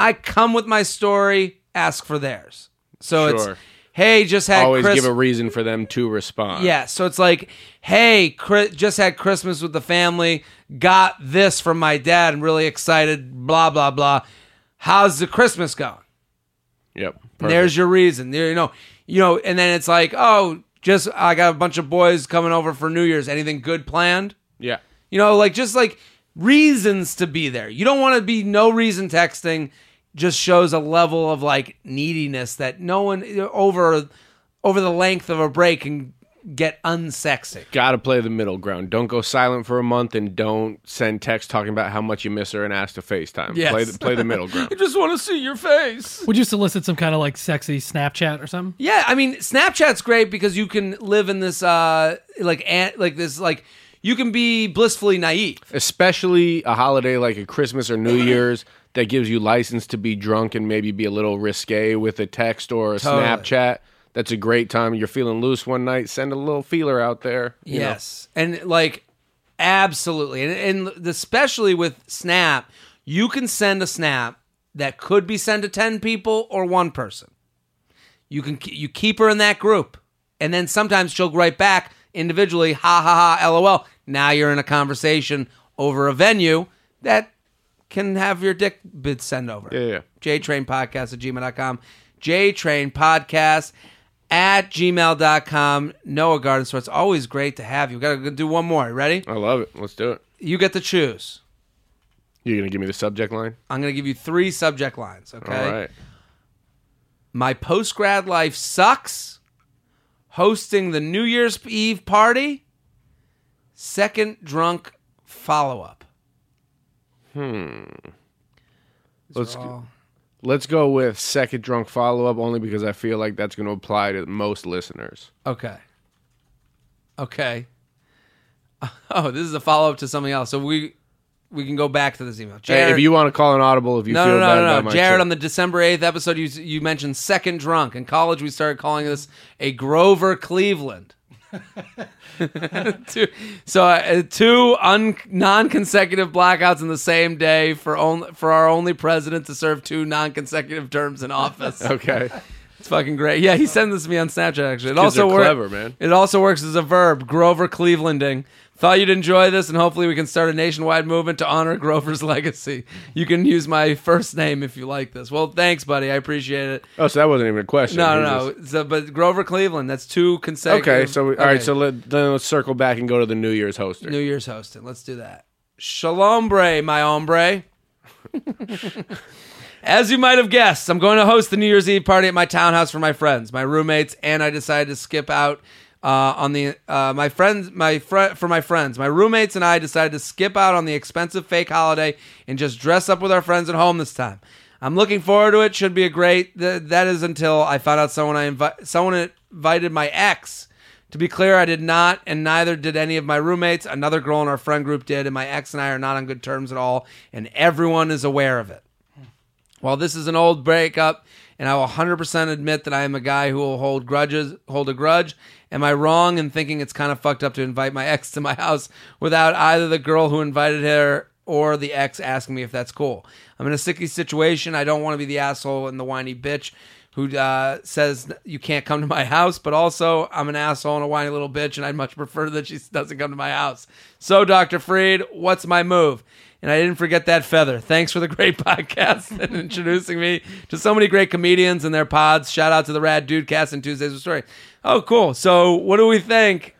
I come with my story, ask for theirs. So Sure. it's hey, just had Always Chris- give a reason for them to respond. yeah, so it's like, hey, Chris, just had Christmas with the family, got this from my dad, and really excited, blah, blah, blah. How's the Christmas going? Yep. And there's your reason. There, you know, you know, and then it's like, oh, just I got a bunch of boys coming over for New Year's. Anything good planned? yeah. You know, like just like reasons to be there. You don't want to be no reason texting. Just shows a level of like neediness that no one over over the length of a break can get unsexy. Got to play the middle ground. Don't go silent for a month and don't send text talking about how much you miss her and ask to FaceTime. Yes. Play the, play the middle [laughs] ground. I just want to see your face. Would you solicit some kind of like sexy Snapchat or something? Yeah, I mean, Snapchat's great because you can live in this uh like ant like this like you can be blissfully naive. Especially a holiday like a Christmas or New [clears throat] Year's that gives you license to be drunk and maybe be a little risque with a text or a Totally. Snapchat. That's a great time. You're feeling loose one night. Send a little feeler out there. you know. Yes, and like absolutely, and, and especially with Snap, you can send a snap that could be sent to ten people or one person. You can you keep her in that group, and then sometimes she'll write back individually, ha ha ha, lol. Now you're in a conversation over a venue that can have your dick bid sent over. Yeah, yeah. JTrainPodcast at gmail.com. JTrainPodcast at gmail.com. Noah Gardenswartz. It's always great to have you. Got to do one more. Ready? I love it. Let's do it. You get to choose. You're going to give me the subject line? I'm going to give you three subject lines, okay? All right. My post grad life sucks. Hosting the New Year's Eve party. Second drunk follow up. Hmm. Let's let's go with second drunk follow up only because I feel like that's going to apply to most listeners. Okay. Okay. [laughs] Oh, this is a follow up to something else. So we we can go back to this email. Hey, if you want to call an audible, if you no, feel no, bad no, no, no. Jared, trip. on the December eighth episode, you you mentioned second drunk. In college, we started calling this a Grover Cleveland. [laughs] [laughs] two, so uh, two un, non-consecutive blackouts in the same day for only for our only president to serve two non-consecutive terms in office. [laughs] okay. It's fucking great. Yeah, he sent this to me on Snapchat. Actually, it Kids also works. clever, man. It also works as a verb. Grover Clevelanding. Thought you'd enjoy this, and hopefully we can start a nationwide movement to honor Grover's [laughs] legacy. You can use my first name if you like this. Well, thanks, buddy. I appreciate it. Oh, so that wasn't even a question. No, no, no. So, but Grover Cleveland. That's two consecutive. Okay, so we, all right, so let, then let's circle back and go to the New Year's hoster. New Year's hosting. Let's do that. Shalom, bre, my hombre. [laughs] As you might have guessed, I'm going to host the New Year's Eve party at my townhouse for my friends, my roommates, and I decided to skip out uh, on the uh, my friends, my fr- for my friends, my roommates, and I decided to skip out on the expensive fake holiday and just dress up with our friends at home this time. I'm looking forward to it. Should be a great. Th- that is until I found out someone I invi- someone invited my ex. To be clear, I did not, and neither did any of my roommates. Another girl in our friend group did, and my ex and I are not on good terms at all, and everyone is aware of it. While this is an old breakup, and I will 100% admit that I am a guy who will hold grudges, hold a grudge, am I wrong in thinking it's kind of fucked up to invite my ex to my house without either the girl who invited her or the ex asking me if that's cool? I'm in a sticky situation. I don't want to be the asshole and the whiny bitch who uh, says you can't come to my house, but also I'm an asshole and a whiny little bitch, and I'd much prefer that she doesn't come to my house. So, Dr. Freid, what's my move? And I didn't forget that feather. Thanks for the great [laughs] podcast and introducing me to so many great comedians and their pods. Shout out to the Rad Dude Cast and Tuesdays with Story. Oh, cool. So, what do we think?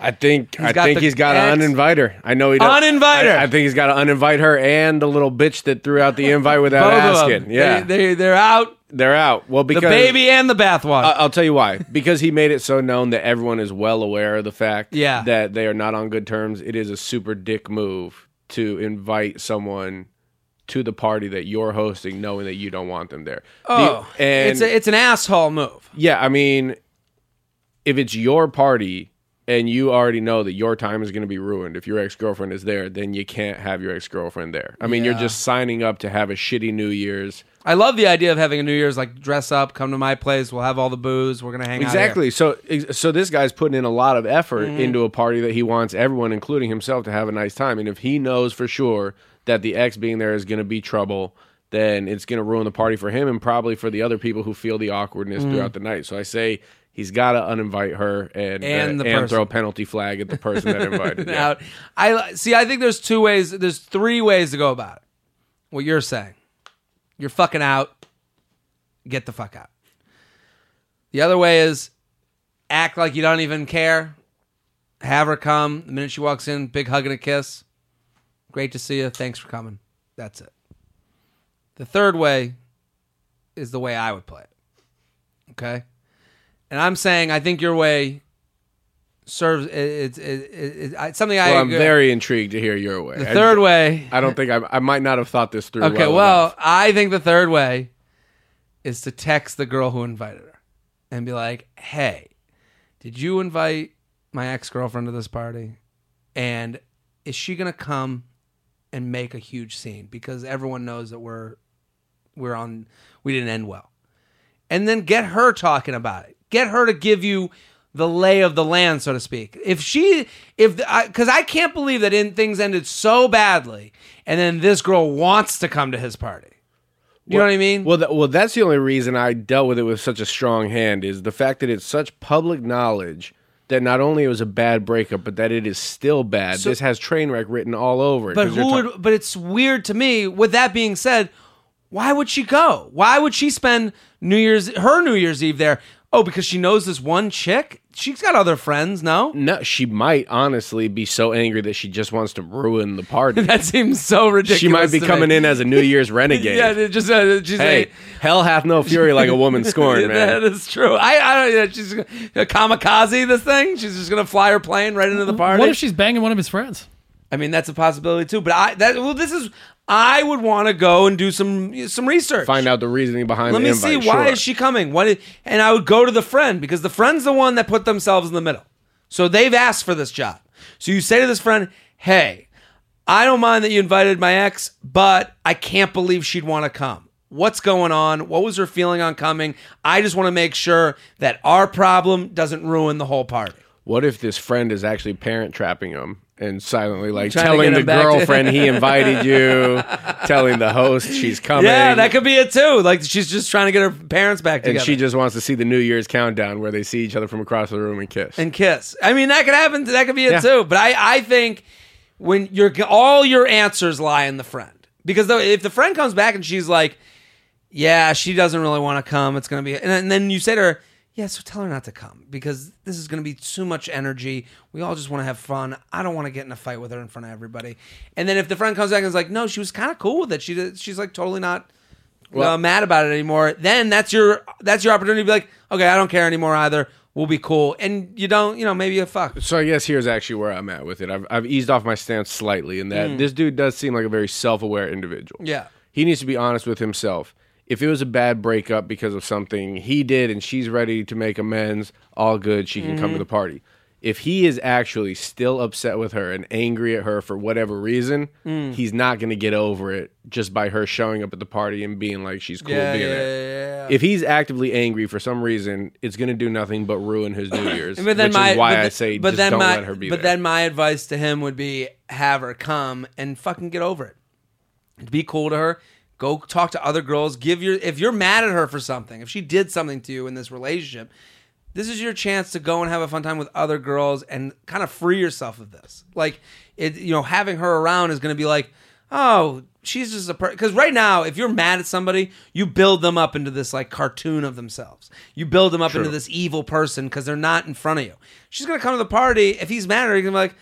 I think I got think he's got to ex- uninvite her. I know he does. Uninvite her. I, I think he's got to uninvite her and the little bitch that threw out the invite without asking. Yeah, They, they, they're out. they're out. Well, because The baby and the bathwater. I- I'll tell you why. Because he made it so known that everyone is well aware of the fact Yeah. that they are not on good terms. It is a super dick move to invite someone to the party that you're hosting, knowing that you don't want them there. The- oh, and it's, a, it's an asshole move. yeah, I mean, if it's your party and you already know that your time is going to be ruined if your ex girlfriend is there, then you can't have your ex girlfriend there. I mean, you're just signing up to have a shitty New Year's. I love the idea of having a New Year's like dress up, come to my place, we'll have all the booze, we're gonna hang out. Exactly. So, so this guy's putting in a lot of effort Mm-hmm. into a party that he wants everyone, including himself, to have a nice time. And if he knows for sure that the ex being there is going to be trouble, then it's going to ruin the party for him and probably for the other people who feel the awkwardness Mm-hmm. throughout the night. So I say he's got to uninvite her and And uh, and throw a penalty flag at the person that invited. [laughs] yeah. out. I see. I think there's two ways. There's three ways to go about it. What you're saying, you're fucking out. Get the fuck out. The other way is act like you don't even care. Have her come the minute she walks in. Big hug and a kiss. Great to see you. Thanks for coming. That's it. The third way is the way I would play it. Okay, and I'm saying I think your way serves. it- It's it, it, something I. Well, I'm very intrigued to hear your way. the I- third way. I don't think I, I might not have thought this through. Okay, well, well. I think the third way is to text the girl who invited her and be like, "Hey, did you invite my ex girlfriend to this party? And is she gonna come and make a huge scene because everyone knows that we're we're on we didn't end well." And then get her talking about it. Get her to give you the lay of the land, so to speak. If she, if because I, can't believe that in things ended so badly, and then this girl wants to come to his party. You know what I mean? Well, th- well, that's the only reason I dealt with it with such a strong hand is the fact that it's such public knowledge that not only it was a bad breakup, but that it is still bad. So- this has train wreck written all over it. But who ta- would? But it's weird to me. With that being said, why would she go? Why would she spend New Year's her New Year's Eve there? Oh, because she knows this one chick. She's got other friends. No, No, she might honestly be so angry that she just wants to ruin the party. [laughs] that seems so ridiculous. she might be to coming me. in as a New Year's [laughs] renegade. Yeah, just uh, she's hey, like, hell hath no fury like a woman [laughs] scorned, that man. is true. I, I don't. Yeah, she's a kamikaze. This thing. She's just gonna fly her plane right into the party. What if she's banging one of his friends? I mean, that's a possibility too. But I that well, this is. I would want to go and do some some research. Find out the reasoning behind Let me invite. see why sure. is she coming? What? Is, and I would go to the friend because the friend's the one that put themselves in the middle. So they've asked for this job. So you say to this friend, "Hey, I don't mind that you invited my ex, but I can't believe she'd want to come. What's going on? What was her feeling on coming? I just want to make sure that our problem doesn't ruin the whole party." What if this friend is actually parent trapping him and silently like Trying telling the back to- girlfriend he [laughs] invited you, telling the host she's coming? Yeah, that could be it too. Like she's just trying to get her parents back and she just wants to see the New Year's countdown where they see each other from across the room and kiss. and kiss. I mean, that could happen. That could be it Yeah. too. But I, I think when you're all your answers lie in the friend because though if the friend comes back and she's like, "Yeah, she doesn't really want to come," it's gonna be, and then you say to her. Yeah, so tell her not to come because this is going to be too much energy. We all just want to have fun. I don't want to get in a fight with her in front of everybody. And then if the friend comes back and is like, "No, she was kind of cool with it. She she's like totally not Well- uh, mad about it anymore," then that's your that's your opportunity to be like, "Okay, I don't care anymore either. We'll be cool." And you don't, you know, maybe you fuck. so I guess here's actually where I'm at with it. I've, I've eased off my stance slightly in that this dude does seem like a very self-aware individual. Mm. Yeah. he needs to be honest with himself. If it was a bad breakup because of something he did and she's ready to make amends, all good, she can Mm-hmm. come to the party. If he is actually still upset with her and angry at her for whatever reason, Mm. he's not going to get over it just by her showing up at the party and being like she's cool Yeah, being yeah, there. yeah. If he's actively angry for some reason, it's going to do nothing but ruin his New [coughs] Year's. But then which my, is why but I say but just then don't my, let her be But there. then my advice to him would be have her come and fucking get over it. Be cool to her. Go talk to other girls. Give your if you're mad at her for something, if she did something to you in this relationship, this is your chance to go and have a fun time with other girls and kind of free yourself of this. Like it, you know, having her around is going to be like, oh, she's just a person. Because right now, if you're mad at somebody, you build them up into this like cartoon of themselves. You build them up into this evil person because they're not in front of you. She's going to come to the party. If he's mad at her, he's going to be like,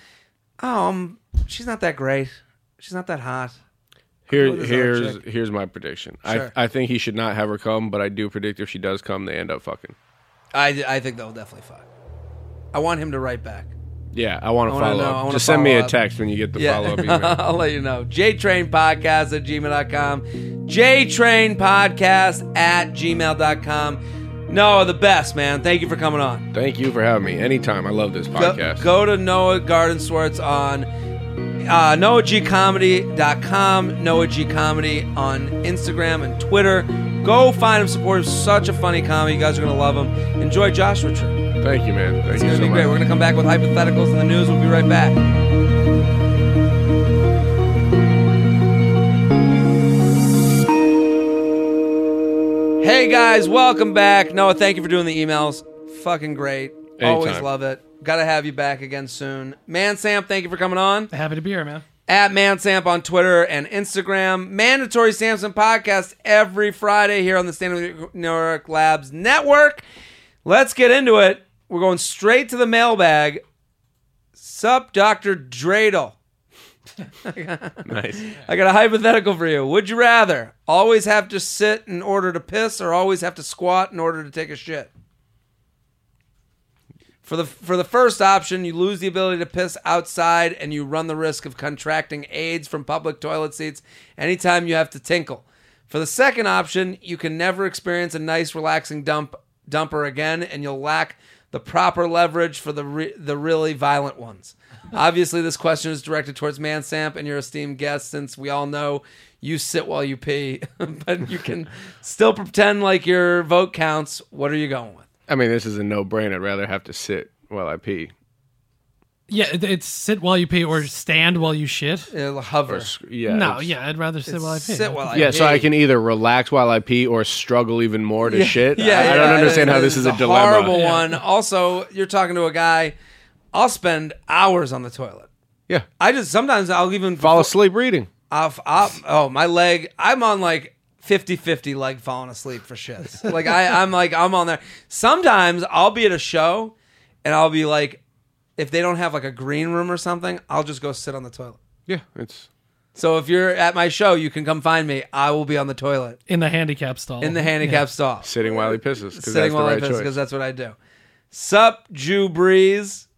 oh, um, she's not that great. She's not that hot. Here, with this other here's here's my prediction. Sure. I I think he should not have her come, but I do predict if she does come, they end up fucking. I, I think they'll definitely fuck. I want him to write back. Yeah, I want to wanna follow know, I up. Just send me a up. text when you get the Yeah. follow up [laughs] email. I'll let you know. JTrain Podcast at gmail.com. JTrain Podcast at gmail.com. Noah, the best, man. Thank you for coming on. Thank you for having me. Anytime. I love this Go, podcast. go to Noah Gardenswartz on uh, NoahGComedy.com, Noah G Comedy on Instagram and Twitter. Go find him, support him. Such a funny comedy. You guys are going to love him. Enjoy Joshua Tree. Thank you, man. Thank It's going to so be much. great. We're going to come back with hypotheticals in the news. We'll be right back. Hey guys, welcome back. Noah, thank you for doing the emails. Fucking great. Always love it. Got to have you back again soon. ManSamp, thank you for coming on. Happy to be here, man. At Mansamp on Twitter and Instagram. Mandatory Samson podcast every Friday here on the Stand Up New York Labs Network. Let's get into it. We're going straight to the mailbag. Sup, Dr. Dreidel. [laughs] Nice. I got a hypothetical for you. Would you rather always have to sit in order to piss or always have to squat in order to take a shit? For the for the first option, you lose the ability to piss outside and you run the risk of contracting AIDS from public toilet seats anytime you have to tinkle. For the second option, you can never experience a nice relaxing dump dumper again and you'll lack the proper leverage for the re- the really violent ones. Obviously, this question is directed towards Mansamp and your esteemed guest, since we all know you sit while you pee, [laughs] but you can still pretend like your vote counts. What are you going with? I mean, this is a no brainer. I'd rather have to sit while I pee. Yeah, it- it's sit while you pee or stand while you shit. It'll hover. Or sc- yeah. no, it's- yeah, I'd rather sit while I pee. Sit while I Yeah, so I pee. can either relax while I pee or struggle even more to shit. [laughs] Yeah, I, I don't yeah, understand how this is a it's dilemma. Horrible one. Also, you're talking to a guy. I'll spend hours on the toilet. Yeah. I just sometimes I'll even Fall asleep reading. I'll, I'll, oh, my leg. I'm on like 50-50 leg falling asleep for shits. like I, I'm like I'm on there. Sometimes I'll be at a show, and I'll be like, if they don't have like a green room or something, I'll just go sit on the toilet. Yeah, it's So if you're at my show, you can come find me. I will be on the toilet in the handicap stall. in the handicap stall. sitting while he pisses because that's sitting the while I right piss choice. because that's what I do. Sup, Jew Breeze.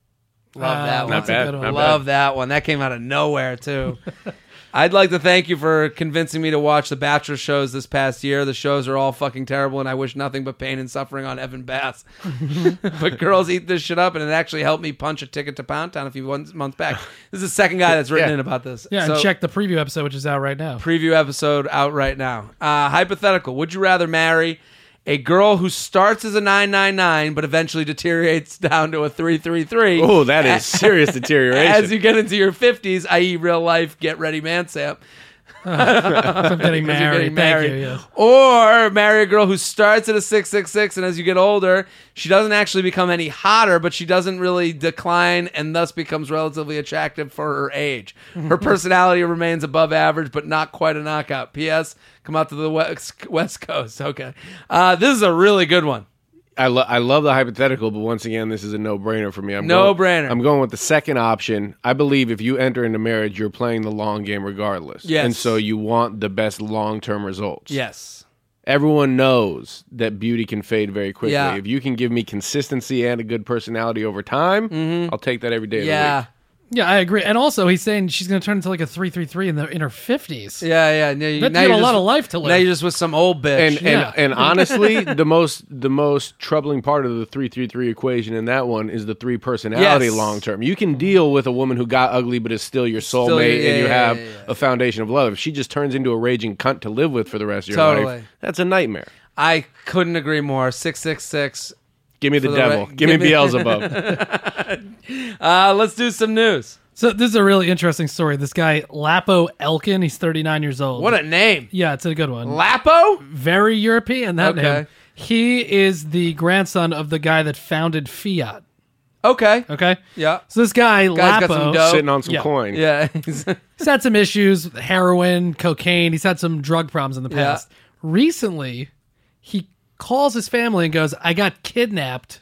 Love Ah, that one. Not that's a good one. not bad. Love that one. That came out of nowhere too. [laughs] I'd like to thank you for convincing me to watch the Bachelor shows this past year. The shows are all fucking terrible, and I wish nothing but pain and suffering on Evan Bass. [laughs] but girls eat this shit up, and it actually helped me punch a ticket to Pound Town a few months back. This is the second guy that's written Yeah. in about this. yeah, So- and check the preview episode, which is out right now. preview episode out right now. Uh, hypothetical: Would you rather marry a girl who starts as a nine nine nine but eventually deteriorates [laughs] down to a three three three? Oh, that is serious [laughs] deterioration. As you get into your fifties, i.e., real life, get ready, man, Sam. I'm getting [laughs] Because married. getting Thank you. Yes. Or marry a girl who starts at a 666 and as you get older, she doesn't actually become any hotter, but she doesn't really decline and thus becomes relatively attractive for her age. Her [laughs] personality remains above average, but not quite a knockout. P.S. Come out to the West, West Coast. Okay. Uh, this is a really good one. I, lo- I love the hypothetical, but once again, this is a no brainer for me. I'm No-brainer. Going, I'm going with the second option. I believe if you enter into marriage, you're playing the long game regardless. Yes. And so you want the best long term results. Yes. Everyone knows that beauty can fade very quickly. Yeah. If you can give me consistency and a good personality over time, I'll take that every day of the Mm-hmm. Yeah. Week. Yeah, I agree. And also, he's saying she's going to turn into like a three three three in the in her fifties. Yeah, yeah. Now, you, That's now got you're a lot of life to live. Now you're just with some old bitch. And, and Yeah. and [laughs] honestly, the most the most troubling part of the three three three equation in that one is the three personality Yes. long term. You can deal with a woman who got ugly but is still your Still, soulmate, yeah, and you yeah, have yeah, yeah. a foundation of love. If she just turns into a raging cunt to live with for the rest of your Totally. life, that's a nightmare. I couldn't agree more. 666. Give me the the devil. re- give me give me- [laughs] Beelzebub. [laughs] Uh, let's do some news. So this is a really interesting story. This guy Lapo Elkann, he's 39 years old. What a name. yeah, it's a good one. Lapo? Very European. That Okay. name. He is the grandson of the guy that founded Fiat. Okay. Okay, Yeah. so this guy Guy's got Lapo, some dough. Sitting on some Yeah. coin. Yeah. [laughs] he's had some issues, with heroin, cocaine. He's had some drug problems in the Yeah. past. Recently, he calls his family and goes, "I got kidnapped.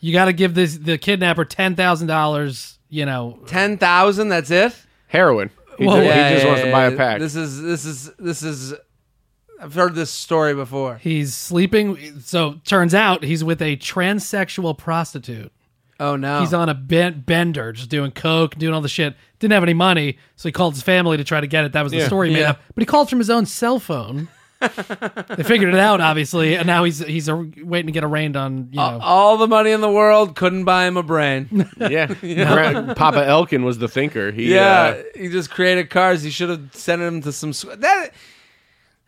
You got to give this the kidnapper ten thousand dollars. You know, 10,000, that's it? Heroin. He, Whoa. ju- he just yeah, wants to buy a pack. This is this is this is I've heard this story before. he's sleeping. So turns out he's with a transsexual prostitute. Oh no. He's on a ben- bender, just doing coke, doing all the shit. Didn't have any money, so he called his family to try to get it. That was the Yeah. story he made Yeah. up. But he called from his own cell phone. They figured it out, obviously, and now he's he's uh, waiting to get arraigned on. You know, all the money in the world couldn't buy him a brain. [laughs] [laughs] yeah. Gra- Papa Elkann was the thinker. He, yeah, uh, he just created cars. He should have sent him to some sw- that.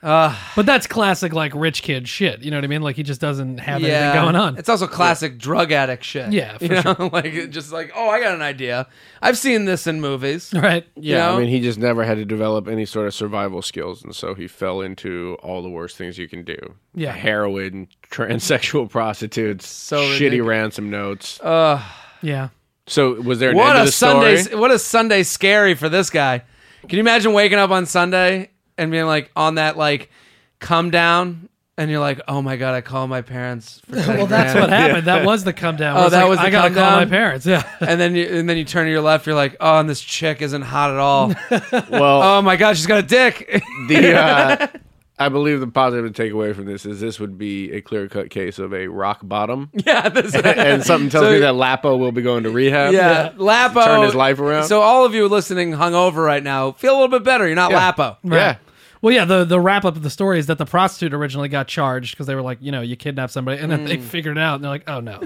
But that's classic like rich kid shit. You know what I mean? Like he just doesn't have Yeah, anything going on. It's also classic drug addict shit. Yeah, [laughs] for you know, [laughs] like just like oh, I got an idea. I've seen this in movies. [laughs] right? yeah, know? I mean, he just never had to develop any sort of survival skills, and so he fell into all the worst things you can do. Yeah. heroin, transsexual prostitutes, So shitty ridiculous. ransom notes. Uh, Yeah. so, was there an What end to a the story? Sunday! What a Sunday scary for this guy. Can you imagine waking up on Sunday and being like on that like come down, and you're like, oh my god, I called my parents. For [laughs] 10 Well, that's grand. what happened. That was the come down. Oh, where that like, was the I gotta come call my parents. Yeah. [laughs] and then you and then you turn to your left. You're like, oh, and this chick isn't hot at all. [laughs] well, oh my god, she's got a dick. the uh, I believe the positive to take away from this is this would be a clear cut case of a rock bottom, yeah, this, and something tells So- me that Lapo will be going to rehab. yeah, Lapo Turn his life around. So all of you listening, hungover right now, feel a little bit better. You're not Yeah. Lapo. yeah. Well, yeah. The the wrap up of the story is that the prostitute originally got charged because they were like, you know, you kidnapped somebody, and then they Mm. figured it out, and they're like, oh no,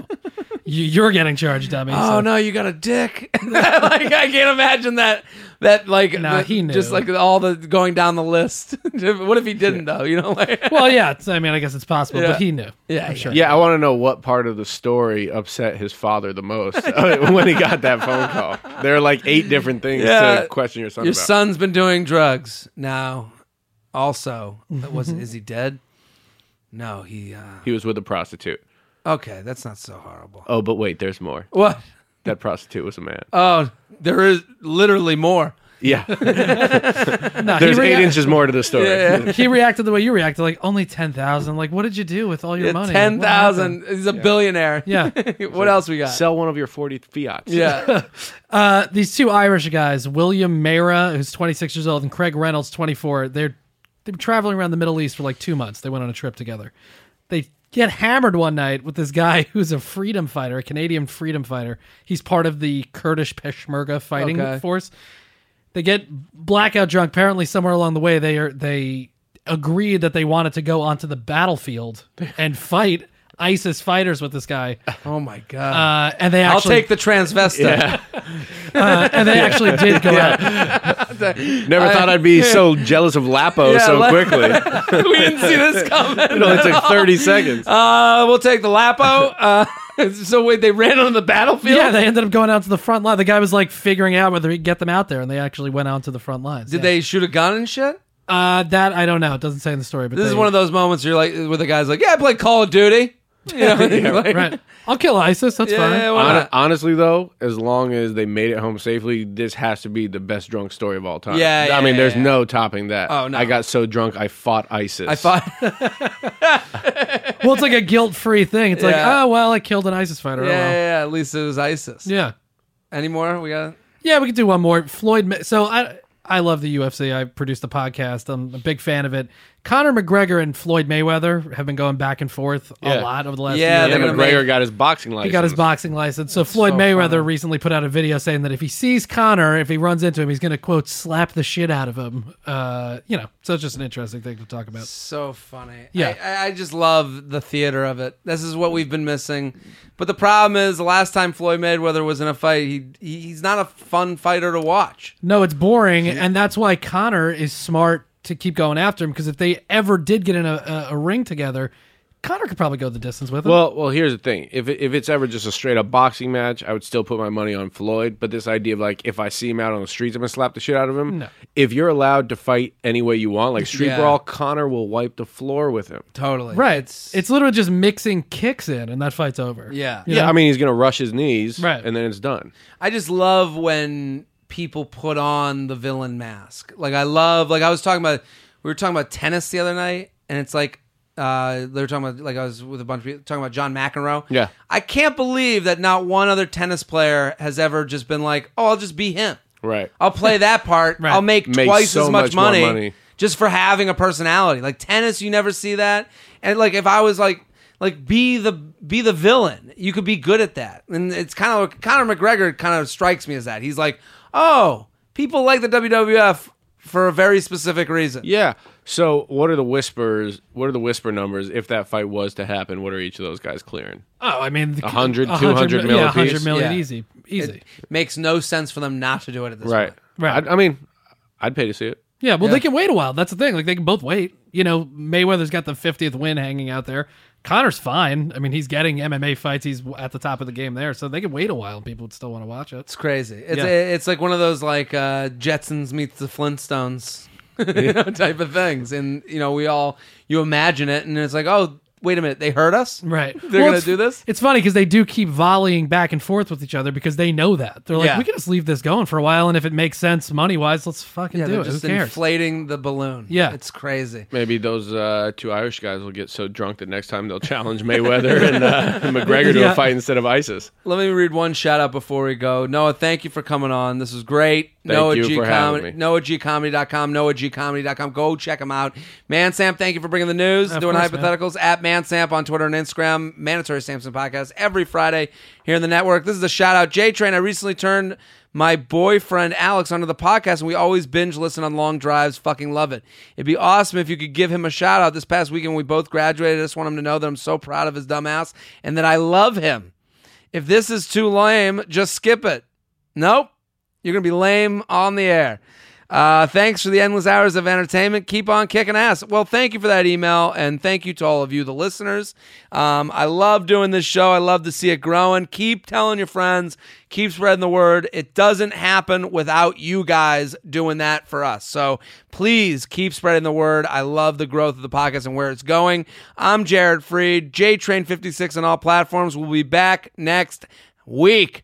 you, you're getting charged, dummy. Oh So- no, you got a dick. [laughs] like I can't imagine that. That like Nah, the- he knew. just like all the going down the list. [laughs] what if he didn't though? You know, like [laughs] Well, yeah. It's, I mean, I guess it's possible, Yeah. but he knew. yeah, I'm sure. Yeah, I want to know what part of the story upset his father the most when he got that phone call. There are like eight different things Yeah. to question your son Your about. son's been doing drugs now. Also, that was is he dead? No, he. uh he was with a prostitute. Okay, that's not so horrible. Oh, but wait, there's more. What? That prostitute was a man. Oh, there is literally more. Yeah, [laughs] No, there's he, eight rea- inches more to the story. Yeah, he reacted the way you reacted, like only ten thousand. Like, what did you do with all your yeah. money? ten What happened? thousand. He's a billionaire. Yeah. [laughs] what else we got? Sell one of your 40 fiats. yeah. [laughs] Uh, these two Irish guys, William Mara, who's 26 years old, and Craig Reynolds, 24, they're they've been traveling around the Middle East for like two months. They went on a trip together. They get hammered one night with this guy [laughs] who's a freedom fighter, a Canadian freedom fighter. He's part of the Kurdish Peshmerga fighting Okay. force. They get blackout drunk. Apparently, somewhere along the way, they are they agreed that they wanted to go onto the battlefield [laughs] and fight ISIS fighters with this guy. [laughs] Oh my god. Uh, and they actually, I'll take the transvestite. [laughs] uh, and they actually did go out. [laughs] Never thought I'd be so jealous of Lapo Yeah, so La- quickly. we didn't see this coming. it only took 30 seconds. Uh, we'll take the Lapo. Uh, so wait, they ran on the battlefield. Yeah, they ended up going out to the front line. The guy was like figuring out whether he'd get them out there, and they actually went out to the front lines. Did yeah. they shoot a gun and shit? Uh, that I don't know. It doesn't say in the story, but This is one of those moments you're like, where the guy's like, "Yeah, I played Call of Duty." You know, like, right. I'll kill ISIS. That's Yeah, fine. Hon- honestly, though, as long as they made it home safely, this has to be the best drunk story of all time. Yeah, yeah, I mean, there's yeah. no topping that. Oh, no. I got so drunk I fought ISIS. I fought. [laughs] [laughs] Well, it's like a guilt-free thing. It's like, oh well, I killed an ISIS fighter. yeah, Oh, yeah, well. yeah, at least it was ISIS. yeah, Any more? We got. yeah. We could do one more. Floyd. So I, I love the UFC. I produced the podcast. I'm a big fan of it. Conor McGregor and Floyd Mayweather have been going back and forth Yeah. a lot over the last Yeah, year. Yeah, they're McGregor make- got his boxing license. He got his boxing license. So Floyd so Mayweather funny. recently put out a video saying that if he sees Conor, if he runs into him, he's going to quote slap the shit out of him. Uh, you know, so it's just an interesting thing to talk about. So funny. Yeah. I, I- I just love the theater of it. This is what we've been missing. But the problem is, the last time Floyd Mayweather was in a fight, he he's not a fun fighter to watch. No, it's boring, and that's why Conor is smart to keep going after him because if they ever did get in a, a, a ring together, Conor could probably go the distance with him. Well, well, here's the thing. If if it's ever just a straight up boxing match, I would still put my money on Floyd. But this idea of like, if I see him out on the streets, I'm gonna slap the shit out of him. No. If you're allowed to fight any way you want, like street Yeah. brawl, Conor will wipe the floor with him. Totally. right. It's, It's, literally just mixing kicks in, and that fight's over. Yeah. You Yeah, know? I mean, he's gonna rush his knees, Right. and then it's done. I just love when people put on the villain mask. Like I love like I was talking about we were talking about tennis the other night and it's like uh they were talking about like I was with a bunch of people talking about John McEnroe. Yeah. I can't believe that not one other tennis player has ever just been like, "Oh, I'll just be him. Right. I'll play that [laughs] part. Right. I'll make, Make twice so as much, much money, money. just for having a personality." Like tennis, you never see that. And like if I was like like be the be the villain. You could be good at that. And it's kind of Conor McGregor kind of strikes me as that. He's like, "Oh, people like the WWF for a very specific reason." Yeah. So, what are the whispers? What are the whisper numbers? If that fight was to happen, what are each of those guys clearing? Oh, I mean, the, 100, 100 200 mil Yeah, 100 million Yeah. easy. Easy. It makes no sense for them not to do it at this Right. point. Right. I, I mean, I'd pay to see it. Yeah, well, Yeah. they can wait a while. That's the thing. Like they can both wait. You know, Mayweather's got the 50th win hanging out there. Conor's fine. I mean, he's getting MMA fights. He's at the top of the game there, so they can wait a while. and People would still want to watch it. It's crazy. It's Yeah. it's like one of those like uh, Jetsons meets the Flintstones [laughs] you know, type of things, and you know we all you imagine it, and it's like, oh, wait a minute, they hurt us, Right. They're Well, gonna do this. It's funny because they do keep volleying back and forth with each other because they know that. They're like, Yeah. we can just leave this going for a while, and if it makes sense money wise, let's fucking Yeah, do they're it. Who just cares? inflating the balloon. Yeah. it's crazy. Maybe those uh, two Irish guys will get so drunk that next time they'll challenge Mayweather [laughs] and, uh, McGregor to Yeah. a fight instead of ISIS. Let me read one shout out before we go. Noah, thank you for coming on. This was great. Thank Noah you G for having me. NoahGcomedy.com, NoahGcomedy.com. Go check him out. ManSamp, thank you for bringing the news, Of doing course, man. hypotheticals at Mansamp on Twitter and Instagram. Mandatory Samson podcast every Friday here in the network. This is a shout out. J Train, I recently turned my boyfriend Alex onto the podcast, and we always binge listen on long drives. Fucking love it. It'd be awesome if you could give him a shout out. This past weekend, we both graduated. I just want him to know that I'm so proud of his dumbass and that I love him. If this is too lame, just skip it. Nope. You're going to be lame on the air. Uh, thanks for the endless hours of entertainment. Keep on kicking ass. Well, thank you for that email, and thank you to all of you, the listeners. Um, I love doing this show. I love to see it growing. Keep telling your friends. Keep spreading the word. It doesn't happen without you guys doing that for us. So please keep spreading the word. I love the growth of the podcast and where it's going. I'm Jared Freid, JTrain56 on all platforms. We'll be back next week.